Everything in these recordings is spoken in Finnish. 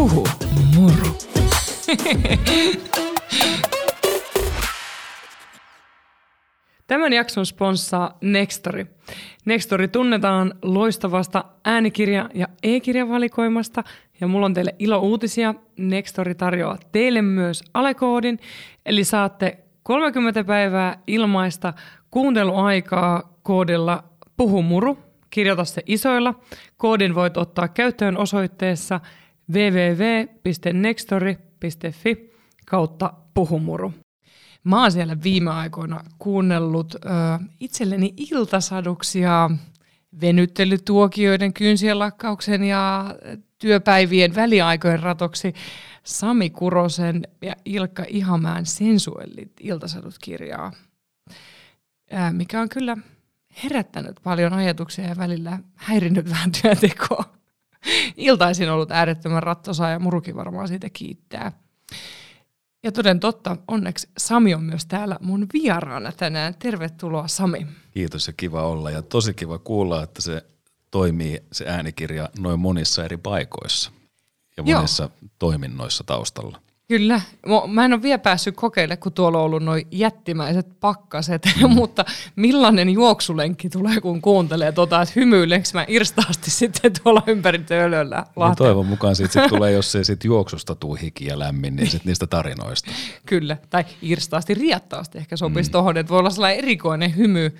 Puhu muru. Tämän jakson sponssaa Nextory. Nextory tunnetaan loistavasta äänikirja- ja e-kirjavalikoimasta ja mulla on teille ilo uutisia. Nextory tarjoaa teille myös alekoodin, eli saatte 30 päivää ilmaista kuunteluaikaa koodilla puhumuru. Kirjoita se isoilla. Koodin voit ottaa käyttöön osoitteessa www.nextory.fi kautta puhumuru. Mä oon siellä viime aikoina kuunnellut ö, itselleni iltasaduksia venyttelytuokioiden kynsien lakkauksen ja työpäivien väliaikojen ratoksi Sami Kurosen ja Ilkka Ihamäen sensuellit iltasadut kirjaa, mikä on kyllä herättänyt paljon ajatuksia ja välillä häirinnyt vähän työntekoa. Iltaisin ollut äärettömän rattosa ja Murukin varmaan siitä kiittää. Ja toden totta, onneksi Sami on myös täällä mun vieraana tänään. Tervetuloa Sami. Kiitos ja kiva olla ja tosi kiva kuulla, että se toimii se äänikirja noin monissa eri paikoissa ja Joo. monissa toiminnoissa taustalla. Kyllä. Mä en ole vielä päässyt kokeilemaan, kun tuolla on ollut noin jättimäiset pakkaset, mm. mutta millainen juoksulenkki tulee, kun kuuntelee tota, että hymyilenkö mä irstaasti sitten tuolla ympäri töölöllä Lahteen. toivon mukaan siitä sit tulee, jos ei sit juoksusta tuu hiki ja lämmin, niin sit niistä tarinoista. Kyllä, tai irstaasti, riettaasti ehkä sopisi mm. tuohon, että voi olla sellainen erikoinen hymy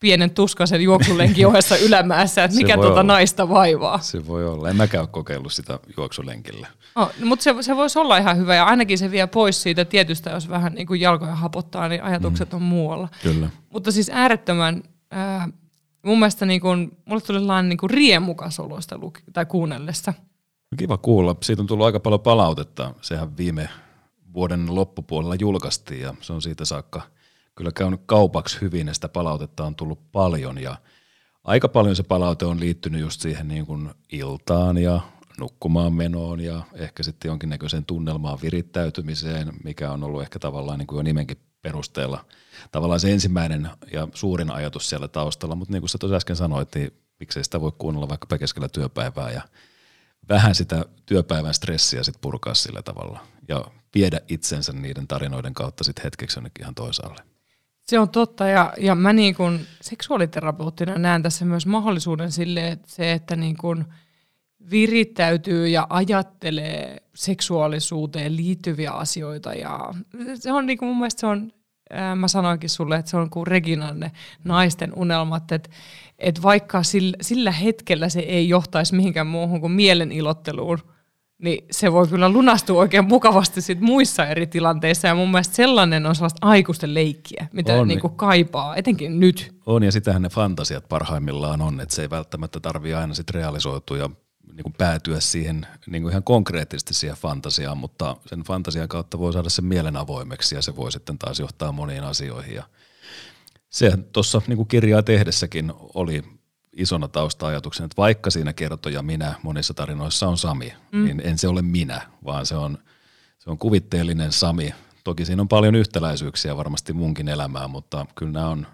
pienen tuskasen juoksulenkin ohessa ylämäessä, että mikä tuota olla. naista vaivaa. Se voi olla. En mäkään ole kokeillut sitä juoksulenkillä. Oh, mutta se, se voisi olla ihan hyvä ja ainakin se vie pois siitä tietystä, jos vähän niin kuin jalkoja hapottaa, niin ajatukset on muualla. Kyllä. Mutta siis äärettömän, ää, mun mielestä niin kuin, mulle tuli sellainen niin kuin riemukas olosta luki, tai kuunnellessa. Kiva kuulla. Siitä on tullut aika paljon palautetta. Sehän viime vuoden loppupuolella julkaistiin ja se on siitä saakka kyllä käynyt kaupaksi hyvin ja sitä palautetta on tullut paljon ja aika paljon se palaute on liittynyt just siihen niin kuin iltaan ja nukkumaan menoon ja ehkä sitten jonkinnäköiseen tunnelmaan virittäytymiseen, mikä on ollut ehkä tavallaan niin kuin jo nimenkin perusteella tavallaan se ensimmäinen ja suurin ajatus siellä taustalla, mutta niin kuin sä tuossa äsken sanoit, niin miksei sitä voi kuunnella vaikka keskellä työpäivää ja vähän sitä työpäivän stressiä sit purkaa sillä tavalla ja viedä itsensä niiden tarinoiden kautta sit hetkeksi jonnekin ihan toisaalle. Se on totta ja, ja mä niin kuin seksuaaliterapeuttina näen tässä myös mahdollisuuden sille, että se, että niin kuin virittäytyy ja ajattelee seksuaalisuuteen liittyviä asioita ja se on niin kuin mun mielestä se on, mä sanoinkin sulle, että se on kuin Reginan ne naisten unelmat, että, että vaikka sillä, sillä hetkellä se ei johtaisi mihinkään muuhun kuin mielenilotteluun, niin se voi kyllä lunastua oikein mukavasti sit muissa eri tilanteissa. Ja mun mielestä sellainen on sellaista aikuisten leikkiä, mitä On, niinku kaipaa, etenkin nyt. On ja sitähän ne fantasiat parhaimmillaan on, että se ei välttämättä tarvitse aina sit realisoitua ja niin kuin päätyä siihen niin kuin ihan konkreettisesti siihen fantasiaan, mutta sen fantasian kautta voi saada sen mielen avoimeksi ja se voi sitten taas johtaa moniin asioihin. Ja se tuossa niin kuin kirjaa tehdessäkin oli isona tausta-ajatuksena, että vaikka siinä kertoja minä monissa tarinoissa on Sami, mm. niin en se ole minä, vaan se on, se on kuvitteellinen Sami. Toki siinä on paljon yhtäläisyyksiä varmasti munkin elämään, mutta kyllä nämä on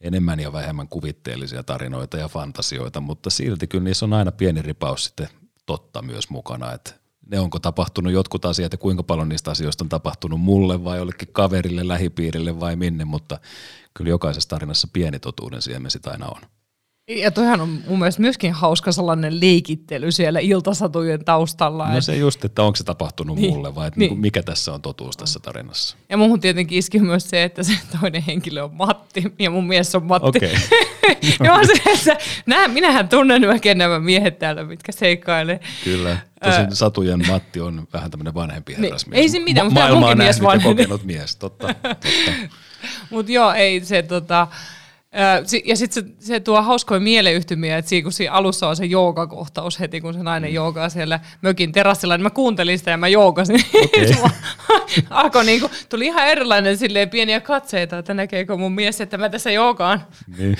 enemmän ja vähemmän kuvitteellisia tarinoita ja fantasioita, mutta silti kyllä niissä on aina pieni ripaus sitten totta myös mukana, että ne onko tapahtunut jotkut asiat ja kuinka paljon niistä asioista on tapahtunut mulle vai jollekin kaverille, lähipiirille vai minne, mutta kyllä jokaisessa tarinassa pieni totuuden siemen sitä aina on. Ja toihan on mun mielestä myöskin hauska sellainen leikittely siellä iltasatujen taustalla. No et- se just, että onko se tapahtunut Niin, mulle vai että niin. niin. mikä tässä on totuus tässä tarinassa. Ja muuhun tietenkin iski myös se, että se toinen henkilö on Matti ja mun mies on Matti. Ja mä se, että nää, minähän tunnen oikein nämä miehet täällä, mitkä seikkailee. Kyllä. Tosin Satujen Matti on vähän tämmöinen vanhempi herrasmies. ei se mitään, mutta Maailmaa munkin mies vanhenee. kokenut mies, totta. totta. Mutta joo, ei se tota... Ja sitten se, se tuo hauskoja mieleyhtymiä, että siinä, kun siinä alussa on se joogakohtaus heti, kun se nainen mm. joogaa siellä mökin terassilla, niin mä kuuntelin sitä ja mä joogasin. Okei. Alkoi niinku, tuli ihan erilainen silleen pieniä katseita, että näkeekö mun mies, että mä tässä joogaan. Niin.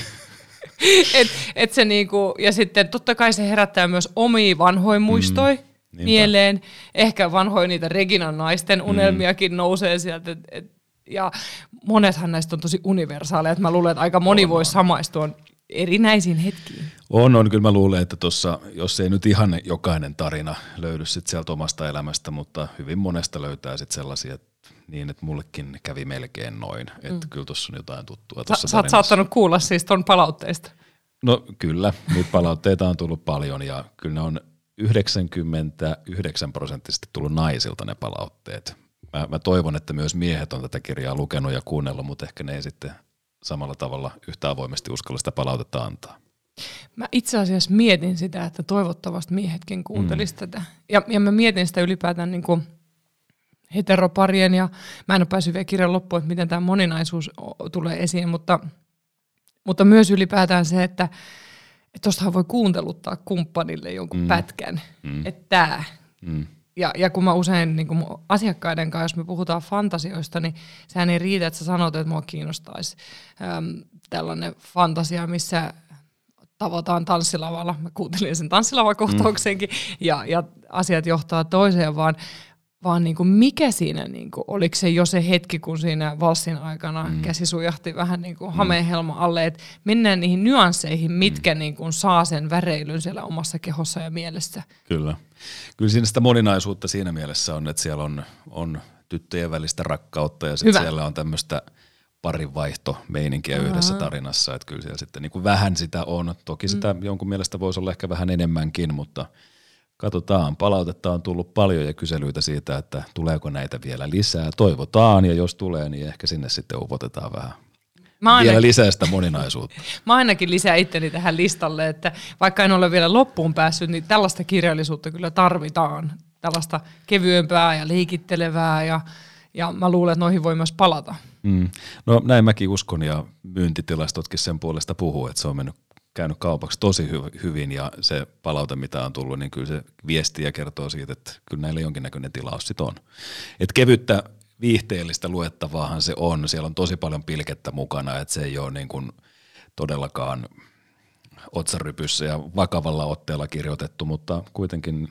et, et se niinku, ja sitten totta kai se herättää myös omia vanhoja muistoja mm, niinpä. mieleen. Ehkä vanhoja niitä Reginan naisten unelmiakin mm. nousee sieltä. Et, et, ja monethan näistä on tosi universaaleja. Et mä luulen, että aika moni voi samaistua erinäisiin hetkiin. On, on. Kyllä mä luulen, että tuossa, jos ei nyt ihan jokainen tarina löydy sit sieltä omasta elämästä, mutta hyvin monesta löytää sit sellaisia, että niin, että mullekin kävi melkein noin. Että mm. kyllä tuossa on jotain tuttua. Sä, sä oot saattanut kuulla siis ton palautteista. No kyllä, niitä palautteita on tullut paljon ja kyllä ne on 99 prosenttisesti tullut naisilta ne palautteet. Mä, mä toivon, että myös miehet on tätä kirjaa lukenut ja kuunnellut, mutta ehkä ne ei sitten samalla tavalla yhtä avoimesti uskalla sitä palautetta antaa. Mä itse asiassa mietin sitä, että toivottavasti miehetkin kuuntelisivat mm. tätä. Ja, ja mä mietin sitä ylipäätään niin kuin heteroparien, ja mä en ole päässyt vielä kirjan loppuun, että miten tämä moninaisuus tulee esiin, mutta, mutta myös ylipäätään se, että tuostahan voi kuunteluttaa kumppanille jonkun mm. pätkän, mm. että tämä. Mm ja, ja kun mä usein niin kun asiakkaiden kanssa, jos me puhutaan fantasioista, niin sehän ei riitä, että sä sanot, että mua kiinnostaisi äm, tällainen fantasia, missä tavataan tanssilavalla. Mä kuuntelin sen tanssilavakokoukseenkin mm. ja, ja asiat johtaa toiseen, vaan vaan niin kuin mikä siinä, niin kuin, oliko se jo se hetki, kun siinä valssin aikana mm. käsi sujahti vähän niin kuin mm. hameenhelma alle, että mennään niihin nyansseihin, mitkä mm. niin kuin saa sen väreilyn siellä omassa kehossa ja mielessä. Kyllä. Kyllä siinä sitä moninaisuutta siinä mielessä on, että siellä on, on tyttöjen välistä rakkautta ja sitten siellä on tämmöistä parinvaihto-meininkiä uh-huh. yhdessä tarinassa, että kyllä siellä sitten niin kuin vähän sitä on. Toki sitä mm. jonkun mielestä voisi olla ehkä vähän enemmänkin, mutta – Katsotaan, palautetta on tullut paljon ja kyselyitä siitä, että tuleeko näitä vielä lisää. Toivotaan ja jos tulee, niin ehkä sinne sitten upotetaan vähän Mä ainakin, vielä lisää sitä moninaisuutta. Mä ainakin lisää itteni tähän listalle, että vaikka en ole vielä loppuun päässyt, niin tällaista kirjallisuutta kyllä tarvitaan. Tällaista kevyempää ja liikittelevää ja, ja mä luulen, että noihin voi myös palata. Mm. No näin mäkin uskon ja myyntitilastotkin sen puolesta puhuu, että se on mennyt käynyt kaupaksi tosi hy- hyvin ja se palaute, mitä on tullut, niin kyllä se viesti ja kertoo siitä, että kyllä näillä jonkinnäköinen tilaus sitten on. Et kevyttä viihteellistä luettavaahan se on. Siellä on tosi paljon pilkettä mukana, että se ei ole niin kuin todellakaan otsarypyssä ja vakavalla otteella kirjoitettu, mutta kuitenkin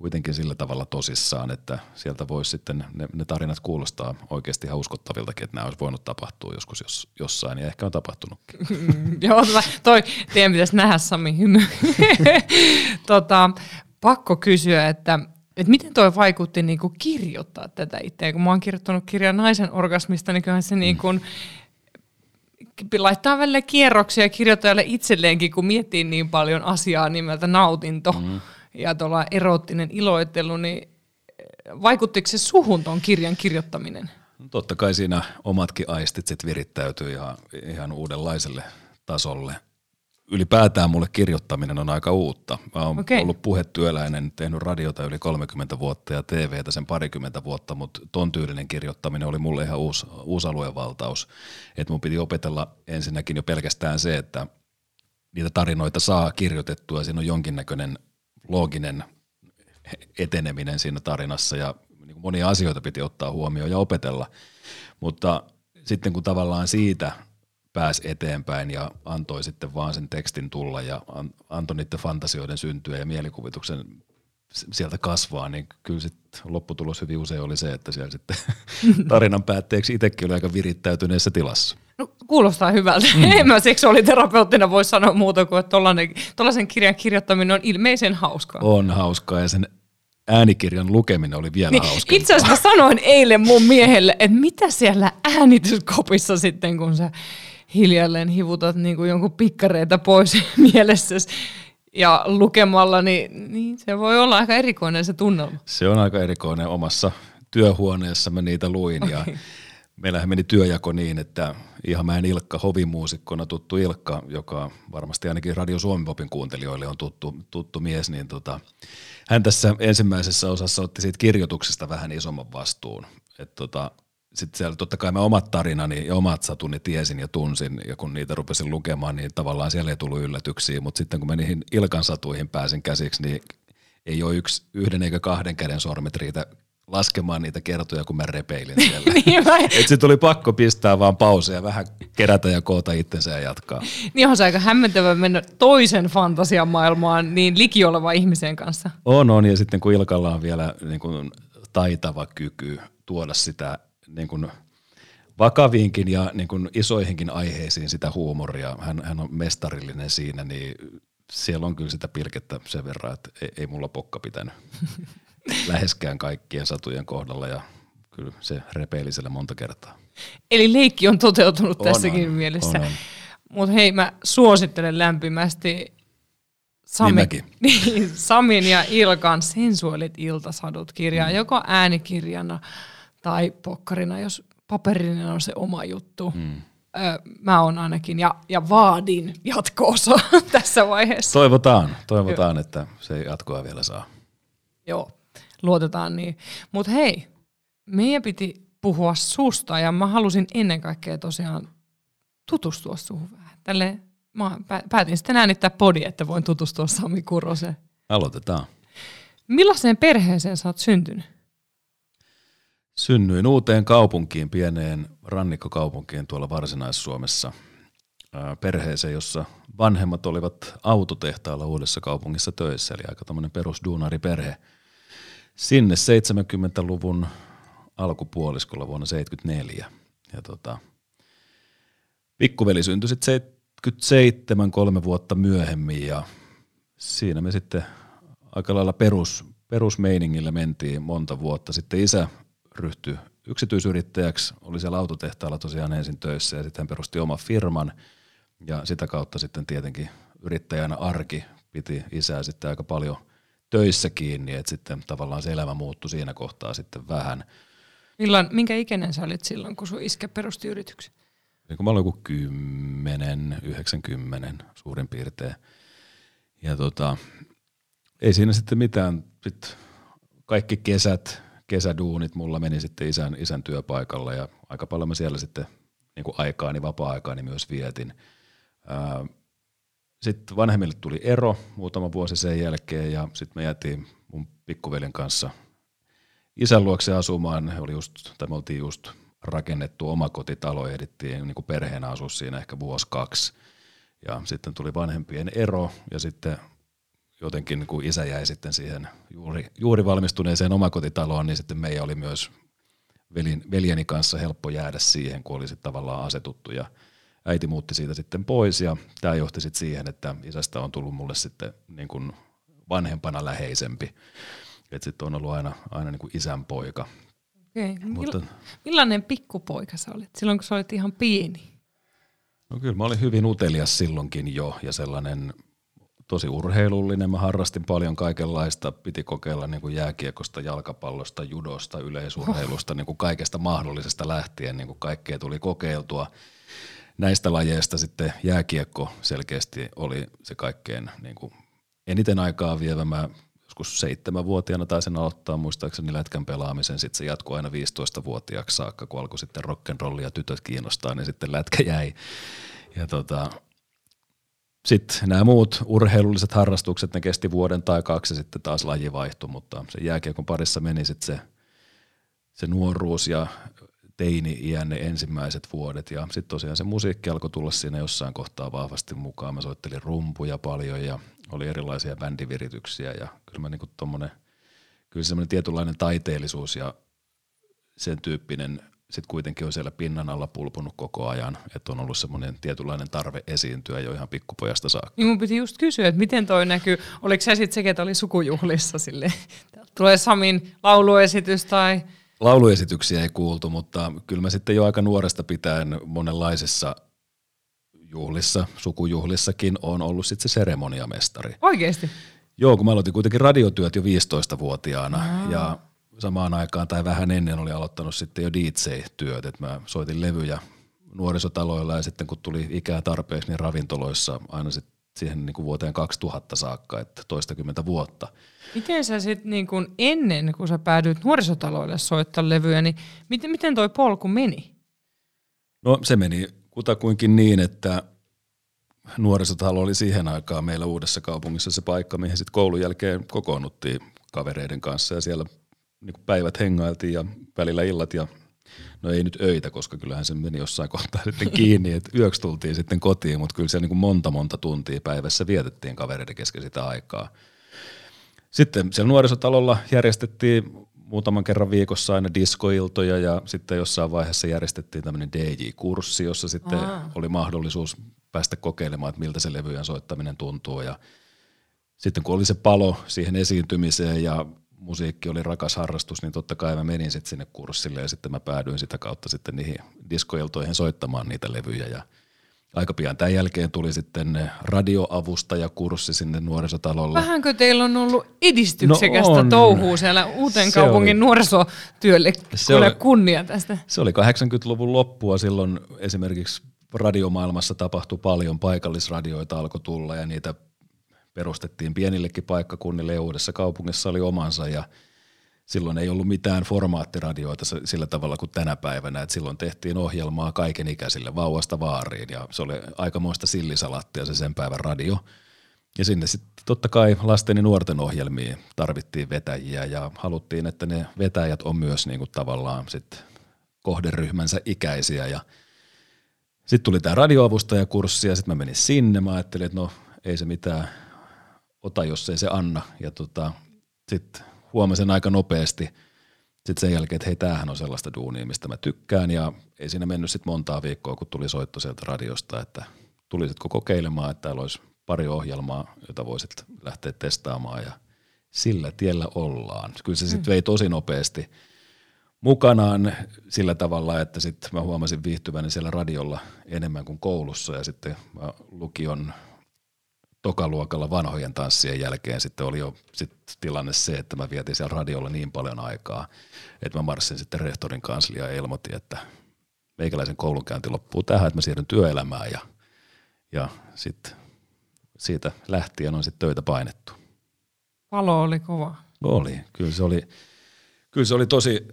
kuitenkin sillä tavalla tosissaan, että sieltä voisi sitten ne, ne tarinat kuulostaa oikeasti ihan uskottaviltakin, että nämä olisi voinut tapahtua joskus jos, jossain ja ehkä on tapahtunutkin. Mm, joo, toi, teidän pitäisi nähdä Sami hymy. tota, pakko kysyä, että että miten toi vaikutti niinku kirjoittaa tätä itseä, kun mä oon kirjoittanut kirjan naisen orgasmista, niin kyllähän se mm. niinku, laittaa välillä kierroksia kirjoittajalle itselleenkin, kun miettii niin paljon asiaa nimeltä nautinto. Mm ja tuolla erottinen iloittelu, niin vaikuttiko se suhun tuon kirjan kirjoittaminen? No totta kai siinä omatkin aistit sit virittäytyy ihan, ihan uudenlaiselle tasolle. Ylipäätään mulle kirjoittaminen on aika uutta. Mä oon okay. ollut puhetyöläinen, tehnyt radiota yli 30 vuotta ja TVtä sen parikymmentä vuotta, mutta ton tyylinen kirjoittaminen oli mulle ihan uusi, uusi aluevaltaus. Että mun piti opetella ensinnäkin jo pelkästään se, että niitä tarinoita saa kirjoitettua ja siinä on jonkinnäköinen looginen eteneminen siinä tarinassa ja niin monia asioita piti ottaa huomioon ja opetella. Mutta sitten kun tavallaan siitä pääsi eteenpäin ja antoi sitten vaan sen tekstin tulla ja antoi niiden fantasioiden syntyä ja mielikuvituksen sieltä kasvaa, niin kyllä sitten lopputulos hyvin usein oli se, että siellä sitten tarinan päätteeksi itsekin oli aika virittäytyneessä tilassa. No, kuulostaa hyvältä. Mm. En mä seksuaaliterapeuttina voi sanoa muuta kuin, että tuollaisen kirjan kirjoittaminen on ilmeisen hauskaa. On hauskaa ja sen äänikirjan lukeminen oli vielä niin, hauskaa. Itse asiassa sanoin eilen mun miehelle, että mitä siellä äänityskopissa sitten, kun sä hiljalleen hivutat niin kuin jonkun pikkareita pois mielessäsi ja lukemalla, niin, niin se voi olla aika erikoinen se tunnelma. Se on aika erikoinen omassa työhuoneessa mä niitä luin okay. ja meillähän meni työjako niin, että Ihamäen Ilkka, hovimuusikkona tuttu Ilkka, joka varmasti ainakin Radio Suomi-popin kuuntelijoille on tuttu, tuttu mies, niin tota, hän tässä ensimmäisessä osassa otti siitä kirjoituksesta vähän isomman vastuun. Et tota, sitten siellä totta kai mä omat tarinani ja omat satuni tiesin ja tunsin, ja kun niitä rupesin lukemaan, niin tavallaan siellä ei tullut yllätyksiä, mutta sitten kun mä niihin Ilkan satuihin pääsin käsiksi, niin ei ole yksi, yhden eikä kahden käden sormet riitä laskemaan niitä kertoja, kun mä repeilin siellä. niin Et sit oli pakko pistää vaan pause ja vähän kerätä ja koota itsensä ja jatkaa. Niin on se aika hämmentävä mennä toisen fantasian maailmaan niin liki oleva ihmisen kanssa. On, on. Ja sitten kun Ilkalla on vielä niin kuin taitava kyky tuoda sitä niin kuin vakaviinkin ja niin kuin isoihinkin aiheisiin sitä huumoria. Hän, hän on mestarillinen siinä, niin siellä on kyllä sitä pilkettä sen verran, että ei, ei mulla pokka pitänyt läheskään kaikkien satujen kohdalla ja kyllä se repeili siellä monta kertaa. Eli leikki on toteutunut On, tässäkin on, mielessä. on, on. Mutta hei, mä suosittelen lämpimästi Sami, niin, Samin ja Ilkan Sensuaalit iltasadut kirjaa, mm. joko äänikirjana tai pokkarina, jos paperinen on se oma juttu. Mm. Ö, mä oon ainakin, ja, ja vaadin jatko-osa tässä vaiheessa. Toivotaan, toivotaan, että se jatkoa vielä saa. Joo, luotetaan niin. Mutta hei, meidän piti puhua susta ja mä halusin ennen kaikkea tosiaan tutustua suhun vähän. Tälle, mä pä- päätin sitten äänittää podi, että voin tutustua Sami Kuroseen. Aloitetaan. Millaiseen perheeseen sä oot syntynyt? Synnyin uuteen kaupunkiin, pieneen rannikkokaupunkiin tuolla Varsinais-Suomessa. Perheeseen, jossa vanhemmat olivat autotehtaalla uudessa kaupungissa töissä, eli aika tämmöinen perusduunariperhe. Sinne 70-luvun alkupuoliskolla vuonna 74. Ja tota, pikkuveli syntyi sitten 77, kolme vuotta myöhemmin ja siinä me sitten aika lailla perus, perusmeiningillä mentiin monta vuotta. Sitten isä ryhtyi yksityisyrittäjäksi, oli siellä autotehtaalla tosiaan ensin töissä ja sitten hän perusti oman firman ja sitä kautta sitten tietenkin yrittäjänä arki piti isää sitten aika paljon töissä kiinni, että sitten tavallaan se elämä muuttui siinä kohtaa sitten vähän. Milloin, minkä ikäinen sä olit silloin, kun sun iskä perusti yrityksen? Niin kun mä olin joku 10, 90 suurin piirtein. Ja tota, ei siinä sitten mitään. Sitten kaikki kesät, kesäduunit mulla meni sitten isän, isän työpaikalla ja aika paljon mä siellä sitten niin kuin aikaani, vapaa-aikaani myös vietin. Sitten vanhemmille tuli ero muutama vuosi sen jälkeen ja sitten me jäätiin mun pikkuveljen kanssa isän luokse asumaan. He oli just, tai me oltiin just rakennettu omakotitalo, ehdittiin niin kuin perheenä asua siinä ehkä vuosi kaksi. Ja sitten tuli vanhempien ero ja sitten jotenkin niin kuin isä jäi sitten siihen juuri, juuri valmistuneeseen omakotitaloon, niin sitten meidän oli myös velin, veljeni kanssa helppo jäädä siihen, kun oli sitten tavallaan asetuttu ja äiti muutti siitä sitten pois ja tämä johti sitten siihen, että isästä on tullut mulle sitten niin kuin vanhempana läheisempi. Että sitten on ollut aina, aina niin kuin isän poika. Okei. Mill- Mutta- millainen pikkupoika sä olit silloin, kun sä olit ihan pieni? No kyllä mä olin hyvin utelias silloinkin jo ja sellainen tosi urheilullinen. Mä harrastin paljon kaikenlaista, piti kokeilla niin kuin jääkiekosta, jalkapallosta, judosta, yleisurheilusta, niin kuin kaikesta mahdollisesta lähtien, niin kuin kaikkea tuli kokeiltua. Näistä lajeista sitten jääkiekko selkeästi oli se kaikkein niin kuin eniten aikaa vievä. Mä joskus seitsemänvuotiaana taisin aloittaa muistaakseni lätkän pelaamisen, sitten se jatkui aina 15-vuotiaaksi saakka, kun alkoi sitten rock'n'rollia ja tytöt kiinnostaa, niin sitten lätkä jäi. Ja tota, sitten nämä muut urheilulliset harrastukset, ne kesti vuoden tai kaksi ja sitten taas laji vaihtui, mutta se jääkiekon parissa meni sitten se, se nuoruus ja teini-iän ne ensimmäiset vuodet ja sitten tosiaan se musiikki alkoi tulla siinä jossain kohtaa vahvasti mukaan. Mä soittelin rumpuja paljon ja oli erilaisia bändivirityksiä ja kyllä mä niinku tommonen, kyllä semmoinen tietynlainen taiteellisuus ja sen tyyppinen sitten kuitenkin on siellä pinnan alla pulpunut koko ajan, että on ollut semmoinen tietynlainen tarve esiintyä jo ihan pikkupojasta saakka. Niin mun piti just kysyä, että miten toi näkyy. Oliko se sitten se, ketä oli sukujuhlissa sille? Tulee Samin lauluesitys tai... Lauluesityksiä ei kuultu, mutta kyllä mä sitten jo aika nuoresta pitäen monenlaisissa juhlissa, sukujuhlissakin on ollut sitten se seremoniamestari. Oikeesti? Joo, kun mä aloitin kuitenkin radiotyöt jo 15-vuotiaana ja samaan aikaan tai vähän ennen oli aloittanut sitten jo DJ-työt, että mä soitin levyjä nuorisotaloilla ja sitten kun tuli ikää tarpeeksi, niin ravintoloissa aina sitten siihen niin kuin vuoteen 2000 saakka, että toistakymmentä vuotta. Miten sä sitten niin kun ennen, kun sä päädyit nuorisotaloille soittaa levyjä, niin miten, miten toi polku meni? No se meni kutakuinkin niin, että nuorisotalo oli siihen aikaan meillä uudessa kaupungissa se paikka, mihin sitten koulun jälkeen kokoonnuttiin kavereiden kanssa ja siellä niin kuin päivät hengailtiin ja välillä illat ja no ei nyt öitä, koska kyllähän se meni jossain kohtaa sitten kiinni, että yöksi tultiin sitten kotiin, mutta kyllä siellä niin kuin monta monta tuntia päivässä vietettiin kavereiden kesken sitä aikaa. Sitten siellä nuorisotalolla järjestettiin muutaman kerran viikossa aina diskoiltoja ja sitten jossain vaiheessa järjestettiin tämmöinen DJ-kurssi, jossa sitten Aa. oli mahdollisuus päästä kokeilemaan, että miltä se levyjen soittaminen tuntuu ja sitten kun oli se palo siihen esiintymiseen ja musiikki oli rakas harrastus, niin totta kai mä menin sitten sinne kurssille ja sitten mä päädyin sitä kautta sitten niihin diskoiltoihin soittamaan niitä levyjä ja aika pian tämän jälkeen tuli sitten radioavustajakurssi sinne nuorisotalolle. Vähänkö teillä on ollut edistyksekästä no touhua siellä Uuden kaupungin oli, nuorisotyölle? Se oli, kunnia tästä. Se oli 80-luvun loppua, silloin esimerkiksi radiomaailmassa tapahtui paljon, paikallisradioita alkoi tulla ja niitä perustettiin pienillekin paikkakunnille ja uudessa kaupungissa oli omansa ja silloin ei ollut mitään formaattiradioita sillä tavalla kuin tänä päivänä, että silloin tehtiin ohjelmaa kaiken ikäisille vauvasta vaariin ja se oli aikamoista sillisalattia se sen päivän radio. Ja sinne sitten totta kai lasten ja nuorten ohjelmiin tarvittiin vetäjiä ja haluttiin, että ne vetäjät on myös niin kuin tavallaan sit kohderyhmänsä ikäisiä ja sitten tuli tämä radioavustajakurssi ja sitten mä menin sinne. Mä ajattelin, että no ei se mitään ota, jos ei se anna. Ja tota, sitten huomasin aika nopeasti sitten sen jälkeen, että hei, tämähän on sellaista duunia, mistä mä tykkään. Ja ei siinä mennyt sitten montaa viikkoa, kun tuli soitto sieltä radiosta, että tulisitko kokeilemaan, että täällä olisi pari ohjelmaa, jota voisit lähteä testaamaan ja sillä tiellä ollaan. Kyllä se sitten mm. vei tosi nopeasti mukanaan sillä tavalla, että sitten mä huomasin viihtyväni siellä radiolla enemmän kuin koulussa ja sitten mä lukion tokaluokalla vanhojen tanssien jälkeen sitten oli jo sit tilanne se, että mä vietin siellä radiolla niin paljon aikaa, että mä marssin sitten rehtorin kanslia ja ilmoitin, että meikäläisen koulunkäynti loppuu tähän, että mä siirryn työelämään ja, ja sitten siitä lähtien on sitten töitä painettu. Palo oli kova. Oli, kyllä se oli, kyllä se oli tosi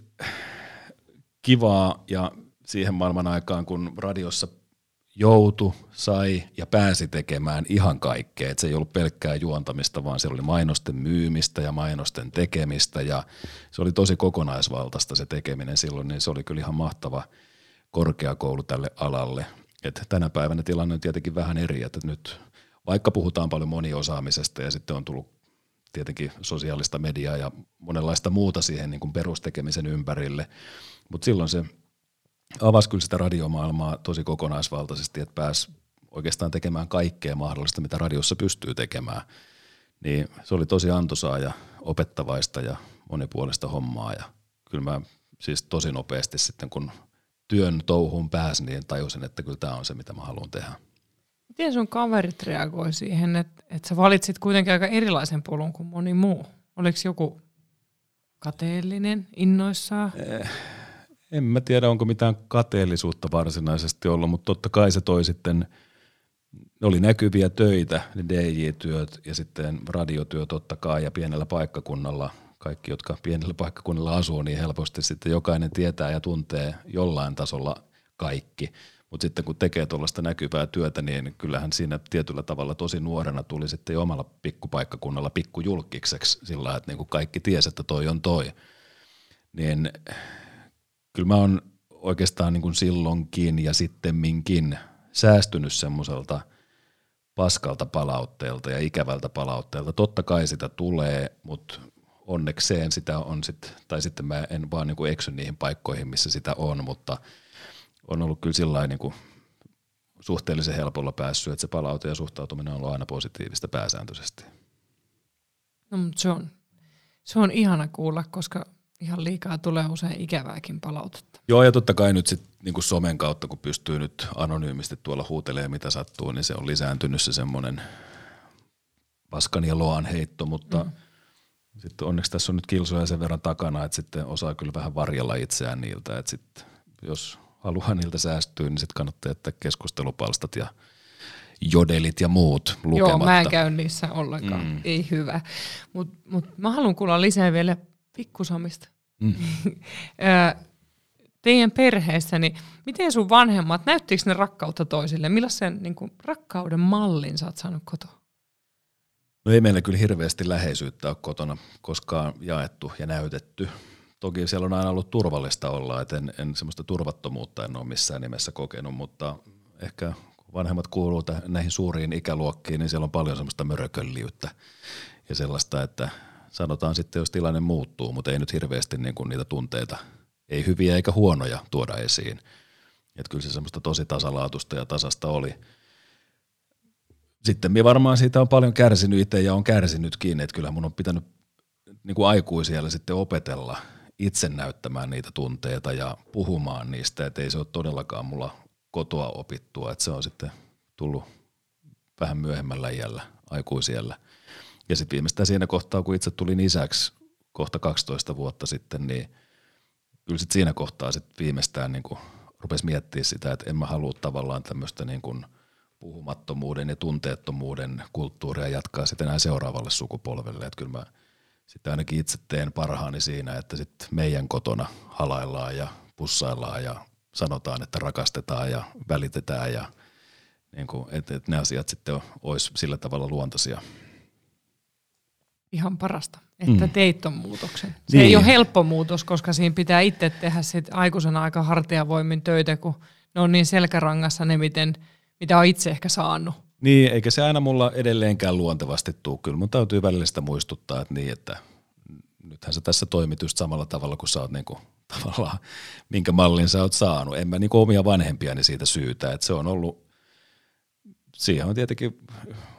kivaa ja siihen maailman aikaan, kun radiossa joutu, sai ja pääsi tekemään ihan kaikkea. Et se ei ollut pelkkää juontamista, vaan se oli mainosten myymistä ja mainosten tekemistä ja se oli tosi kokonaisvaltaista se tekeminen silloin, niin se oli kyllä ihan mahtava korkeakoulu tälle alalle. Et tänä päivänä tilanne on tietenkin vähän eri, että nyt vaikka puhutaan paljon moniosaamisesta ja sitten on tullut tietenkin sosiaalista mediaa ja monenlaista muuta siihen niin kuin perustekemisen ympärille, mutta silloin se avasi kyllä sitä radiomaailmaa tosi kokonaisvaltaisesti, että pääsi oikeastaan tekemään kaikkea mahdollista, mitä radiossa pystyy tekemään. Niin se oli tosi antoisaa ja opettavaista ja monipuolista hommaa ja kyllä mä siis tosi nopeasti sitten kun työn touhuun pääsin, niin tajusin, että kyllä tämä on se, mitä mä haluan tehdä. Miten sun kaverit reagoi siihen, että, että sä valitsit kuitenkin aika erilaisen polun kuin moni muu? Oliko joku kateellinen, innoissaan? Eh, en mä tiedä, onko mitään kateellisuutta varsinaisesti ollut, mutta totta kai se toi sitten, ne oli näkyviä töitä, ne DJ-työt ja sitten radiotyö totta kai ja pienellä paikkakunnalla, kaikki jotka pienellä paikkakunnalla asuu, niin helposti sitten jokainen tietää ja tuntee jollain tasolla kaikki. Mutta sitten kun tekee tuollaista näkyvää työtä, niin kyllähän siinä tietyllä tavalla tosi nuorena tuli sitten jo omalla pikkupaikkakunnalla pikkujulkikseksi sillä että niin kuin kaikki tiesi, että toi on toi. Niin kyllä mä oon oikeastaan niin kuin silloinkin ja sittemminkin säästynyt semmoiselta paskalta palautteelta ja ikävältä palautteelta. Totta kai sitä tulee, mutta onnekseen sitä on sit, tai sitten mä en vaan niin kuin eksy niihin paikkoihin, missä sitä on, mutta on ollut kyllä sillä niin kuin suhteellisen helpolla päässyt, että se palaute ja suhtautuminen on ollut aina positiivista pääsääntöisesti. No, mutta se on, se on ihana kuulla, koska ihan liikaa tulee usein ikävääkin palautetta. Joo, ja totta kai nyt sitten niin somen kautta, kun pystyy nyt anonyymisti tuolla huutelemaan mitä sattuu, niin se on lisääntynyt se semmoinen paskan ja loan heitto, mutta mm. sitten onneksi tässä on nyt kilsoja sen verran takana, että sitten osaa kyllä vähän varjella itseään niiltä, että sitten jos haluaa niiltä säästyä, niin sitten kannattaa jättää keskustelupalstat ja jodelit ja muut lukematta. Joo, mä en käy niissä ollenkaan, mm. ei hyvä. Mutta mut mä haluan kuulla lisää vielä pikkusamista. Mm. Teidän perheessä, niin miten sun vanhemmat, näyttikö ne rakkautta toisille? Millaisen niin kuin, rakkauden mallin sä oot saanut kotoa? No ei meillä kyllä hirveästi läheisyyttä ole kotona koskaan jaettu ja näytetty. Toki siellä on aina ollut turvallista olla, että en, en semmoista turvattomuutta en ole missään nimessä kokenut, mutta ehkä kun vanhemmat kuuluu näihin suuriin ikäluokkiin, niin siellä on paljon semmoista mörökölliyttä ja sellaista, että sanotaan sitten, jos tilanne muuttuu, mutta ei nyt hirveästi niin kuin niitä tunteita, ei hyviä eikä huonoja tuoda esiin. Että kyllä se semmoista tosi tasalaatusta ja tasasta oli. Sitten minä varmaan siitä on paljon kärsinyt itse ja on kärsinytkin, että kyllä mun on pitänyt niin kuin aikuisiellä sitten opetella itse näyttämään niitä tunteita ja puhumaan niistä, että ei se ole todellakaan mulla kotoa opittua, että se on sitten tullut vähän myöhemmällä iällä, aikuisiellä. Ja sitten viimeistään siinä kohtaa, kun itse tulin isäksi kohta 12 vuotta sitten, niin kyllä sitten siinä kohtaa sitten viimeistään niin rupesi miettimään sitä, että en mä halua tavallaan tämmöistä niin kuin puhumattomuuden ja tunteettomuuden kulttuuria jatkaa sitten enää seuraavalle sukupolvelle. Että kyllä mä sitten ainakin itse teen parhaani siinä, että sitten meidän kotona halaillaan ja pussaillaan ja sanotaan, että rakastetaan ja välitetään ja niin kuin, että, että ne asiat sitten olisi sillä tavalla luontaisia. Ihan parasta, että mm. teit ton muutoksen. Se niin. ei ole helppo muutos, koska siinä pitää itse tehdä sit aikuisena aika hartiavoimin töitä, kun ne on niin selkärangassa ne, miten, mitä on itse ehkä saanut. Niin, eikä se aina mulla edelleenkään luontevasti tule. Kyllä mun täytyy välillä sitä muistuttaa, että niin, että nythän sä tässä toimit just samalla tavalla kuin sä oot niinku, tavallaan, minkä mallin sä oot saanut. En mä niinku omia vanhempiani siitä syytä, että se on ollut, siihen on tietenkin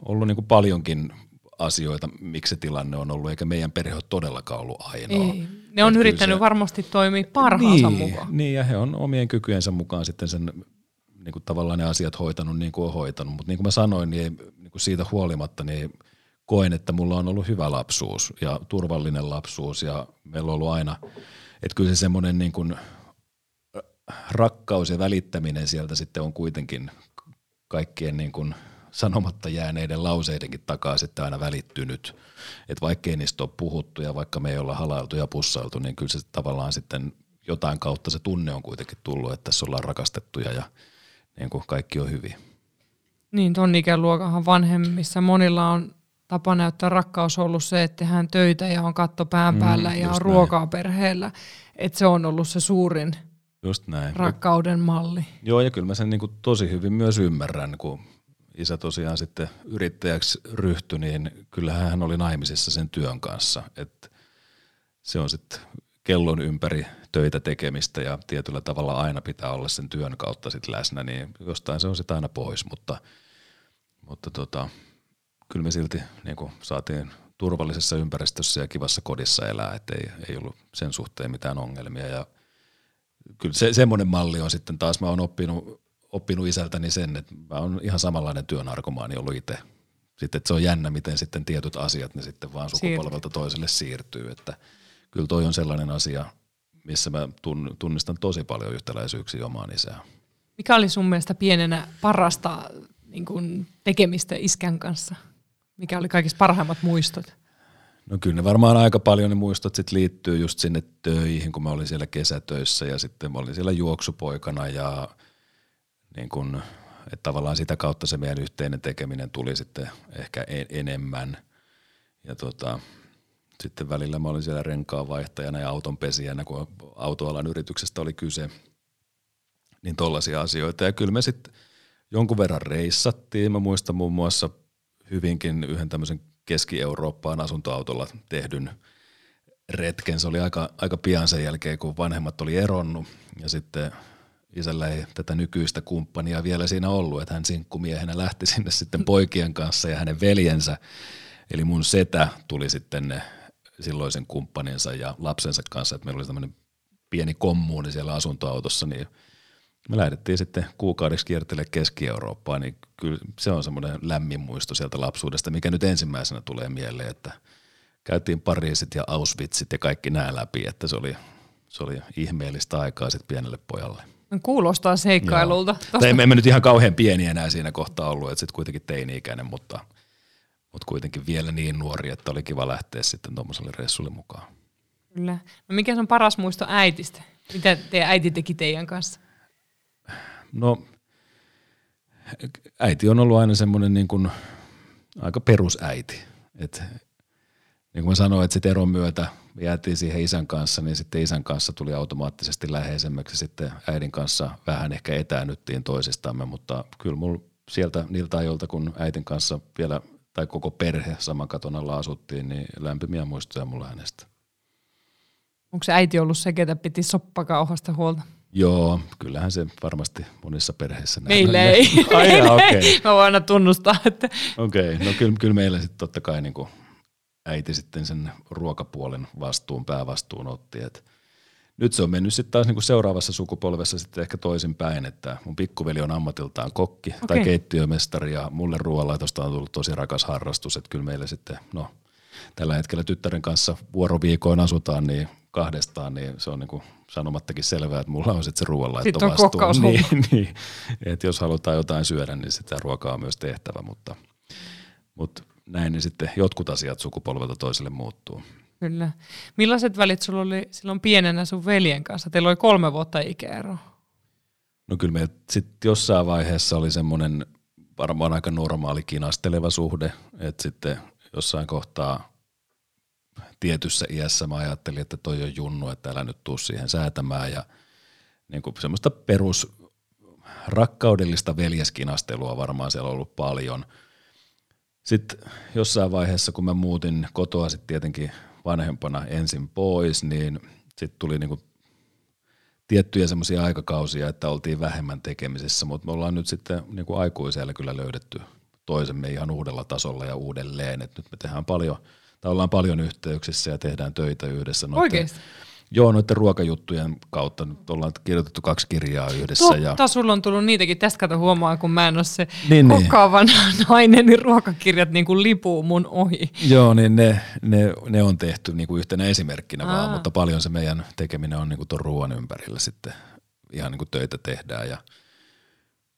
ollut niinku paljonkin asioita, miksi se tilanne on ollut, eikä meidän perhe ole todellakaan ollut ainoa. Ei. Ne on Et yrittänyt se, varmasti toimia parhaansa niin, mukaan. Niin, ja he on omien kykyjensä mukaan sitten sen niin kuin tavallaan ne asiat hoitanut niin kuin on hoitanut. Mutta niin kuin mä sanoin, niin, ei, niin kuin siitä huolimatta niin koen, että mulla on ollut hyvä lapsuus ja turvallinen lapsuus ja meillä on ollut aina, että kyllä se semmoinen niin kuin rakkaus ja välittäminen sieltä sitten on kuitenkin kaikkien niin kuin sanomatta jääneiden lauseidenkin takaa sitten aina välittynyt. Että vaikkei niistä ole puhuttu ja vaikka me ei olla halailtu ja pussailtu, niin kyllä se tavallaan sitten jotain kautta se tunne on kuitenkin tullut, että tässä ollaan rakastettuja ja niin kuin kaikki on hyvin. Niin, ton ikäluokahan vanhemmissa monilla on tapa näyttää rakkaus ollut se, että tehdään töitä ja on katto pään mm, päällä mm, ja on näin. ruokaa perheellä. Että se on ollut se suurin just näin. rakkauden malli. Joo, ja kyllä mä sen niin kuin tosi hyvin myös ymmärrän, kun isä tosiaan sitten yrittäjäksi ryhtyi, niin kyllähän hän oli naimisissa sen työn kanssa. Että se on sitten kellon ympäri töitä tekemistä ja tietyllä tavalla aina pitää olla sen työn kautta sit läsnä, niin jostain se on sitten aina pois, mutta, mutta tota, kyllä me silti niin saatiin turvallisessa ympäristössä ja kivassa kodissa elää, että ei, ei ollut sen suhteen mitään ongelmia ja kyllä se, semmoinen malli on sitten taas, mä oon oppinut, oppinut isältäni sen, että mä oon ihan samanlainen työnarkomaani ollut itse. Sitten että se on jännä, miten sitten tietyt asiat ne sitten vaan sukupolvelta toiselle siirtyy, että kyllä toi on sellainen asia, missä mä tunnistan tosi paljon yhtäläisyyksiä omaan isään. Mikä oli sun mielestä pienenä parasta niin kun tekemistä iskän kanssa? Mikä oli kaikista parhaimmat muistot? No kyllä ne varmaan aika paljon ne muistot sit liittyy just sinne töihin, kun mä olin siellä kesätöissä ja sitten mä olin siellä juoksupoikana ja niin kun, että tavallaan sitä kautta se meidän yhteinen tekeminen tuli sitten ehkä enemmän. Ja tota, sitten välillä mä olin siellä renkaanvaihtajana ja autonpesijänä, kun autoalan yrityksestä oli kyse. Niin tollaisia asioita. Ja kyllä me sitten jonkun verran reissattiin. Mä muistan muun muassa hyvinkin yhden tämmöisen Keski-Eurooppaan asuntoautolla tehdyn retken. Se oli aika, aika pian sen jälkeen, kun vanhemmat oli eronnut ja sitten isällä ei tätä nykyistä kumppania vielä siinä ollut, että hän sinkkumiehenä lähti sinne sitten poikien kanssa ja hänen veljensä. Eli mun setä tuli sitten silloisen kumppaninsa ja lapsensa kanssa, että meillä oli tämmöinen pieni kommuuni siellä asuntoautossa, niin me lähdettiin sitten kuukaudeksi kiertelemään Keski-Eurooppaa, niin kyllä se on semmoinen lämmin muisto sieltä lapsuudesta, mikä nyt ensimmäisenä tulee mieleen, että käytiin Pariisit ja Auschwitzit ja kaikki nämä läpi, että se oli, se oli ihmeellistä aikaa sitten pienelle pojalle. Kuulostaa seikkailulta. Tai emme nyt ihan kauhean pieni enää siinä kohtaa ollut, että sitten kuitenkin teini-ikäinen, mutta, mutta kuitenkin vielä niin nuori, että oli kiva lähteä sitten tuommoiselle reissulle mukaan. Kyllä. No mikä on paras muisto äitistä? Mitä teidän äiti teki teidän kanssa? No äiti on ollut aina semmoinen niin kuin aika perusäiti. Et, niin kuin mä sanoin, että sitten eron myötä jäätiin siihen isän kanssa, niin sitten isän kanssa tuli automaattisesti läheisemmäksi. Sitten äidin kanssa vähän ehkä etäännyttiin toisistamme, mutta kyllä mulla sieltä niiltä ajoilta, kun äitin kanssa vielä tai koko perhe saman katon alla asuttiin, niin lämpimiä muistoja mulla hänestä. Onko se äiti ollut se, ketä piti soppakauhasta huolta? Joo, kyllähän se varmasti monissa perheissä näin. Meillä ei. Ai okei. Mä voin aina tunnustaa, että Okei, no kyllä, kyllä meillä sitten totta kai niin äiti sitten sen ruokapuolen vastuun, päävastuun otti. Et nyt se on mennyt sitten taas niin seuraavassa sukupolvessa sitten ehkä toisinpäin, että mun pikkuveli on ammatiltaan kokki okay. tai keittiömestari ja mulle ruoanlaitosta on tullut tosi rakas harrastus, että kyllä meillä sitten, no tällä hetkellä tyttären kanssa vuoroviikoin asutaan, niin kahdestaan, niin se on niin kuin sanomattakin selvää, että mulla on sitten se ruoanlaitto vastuu. Niin, niin, että jos halutaan jotain syödä, niin sitä ruokaa on myös tehtävä, mutta, mutta näin, niin sitten jotkut asiat sukupolvelta toiselle muuttuu. Kyllä. Millaiset välit sulla oli silloin pienenä sun veljen kanssa? Teillä oli kolme vuotta ikäero. No kyllä meillä sitten jossain vaiheessa oli semmoinen varmaan aika normaali kinasteleva suhde, että sitten jossain kohtaa tietyssä iässä mä ajattelin, että toi on junnu, että älä nyt tuu siihen säätämään ja niin kuin semmoista perus rakkaudellista veljeskinastelua varmaan siellä on ollut paljon. Sitten jossain vaiheessa, kun mä muutin kotoa sitten tietenkin vanhempana ensin pois, niin sitten tuli niinku tiettyjä semmoisia aikakausia, että oltiin vähemmän tekemisissä, mutta me ollaan nyt sitten niinku aikuisella kyllä löydetty toisemme ihan uudella tasolla ja uudelleen, että nyt me tehdään paljon, tai ollaan paljon yhteyksissä ja tehdään töitä yhdessä. Oikeasti? Joo, noiden ruokajuttujen kautta nyt ollaan kirjoitettu kaksi kirjaa yhdessä. Totta, ja... sulla on tullut niitäkin. Tästä kato huomaa, kun mä en ole se niin, kokaavan niin. nainen, niin ruokakirjat niin kuin lipuu mun ohi. Joo, niin ne, ne, ne on tehty niin kuin yhtenä esimerkkinä Aa. vaan, mutta paljon se meidän tekeminen on niin kuin tuon ruoan ympärillä sitten. Ihan niin kuin töitä tehdään ja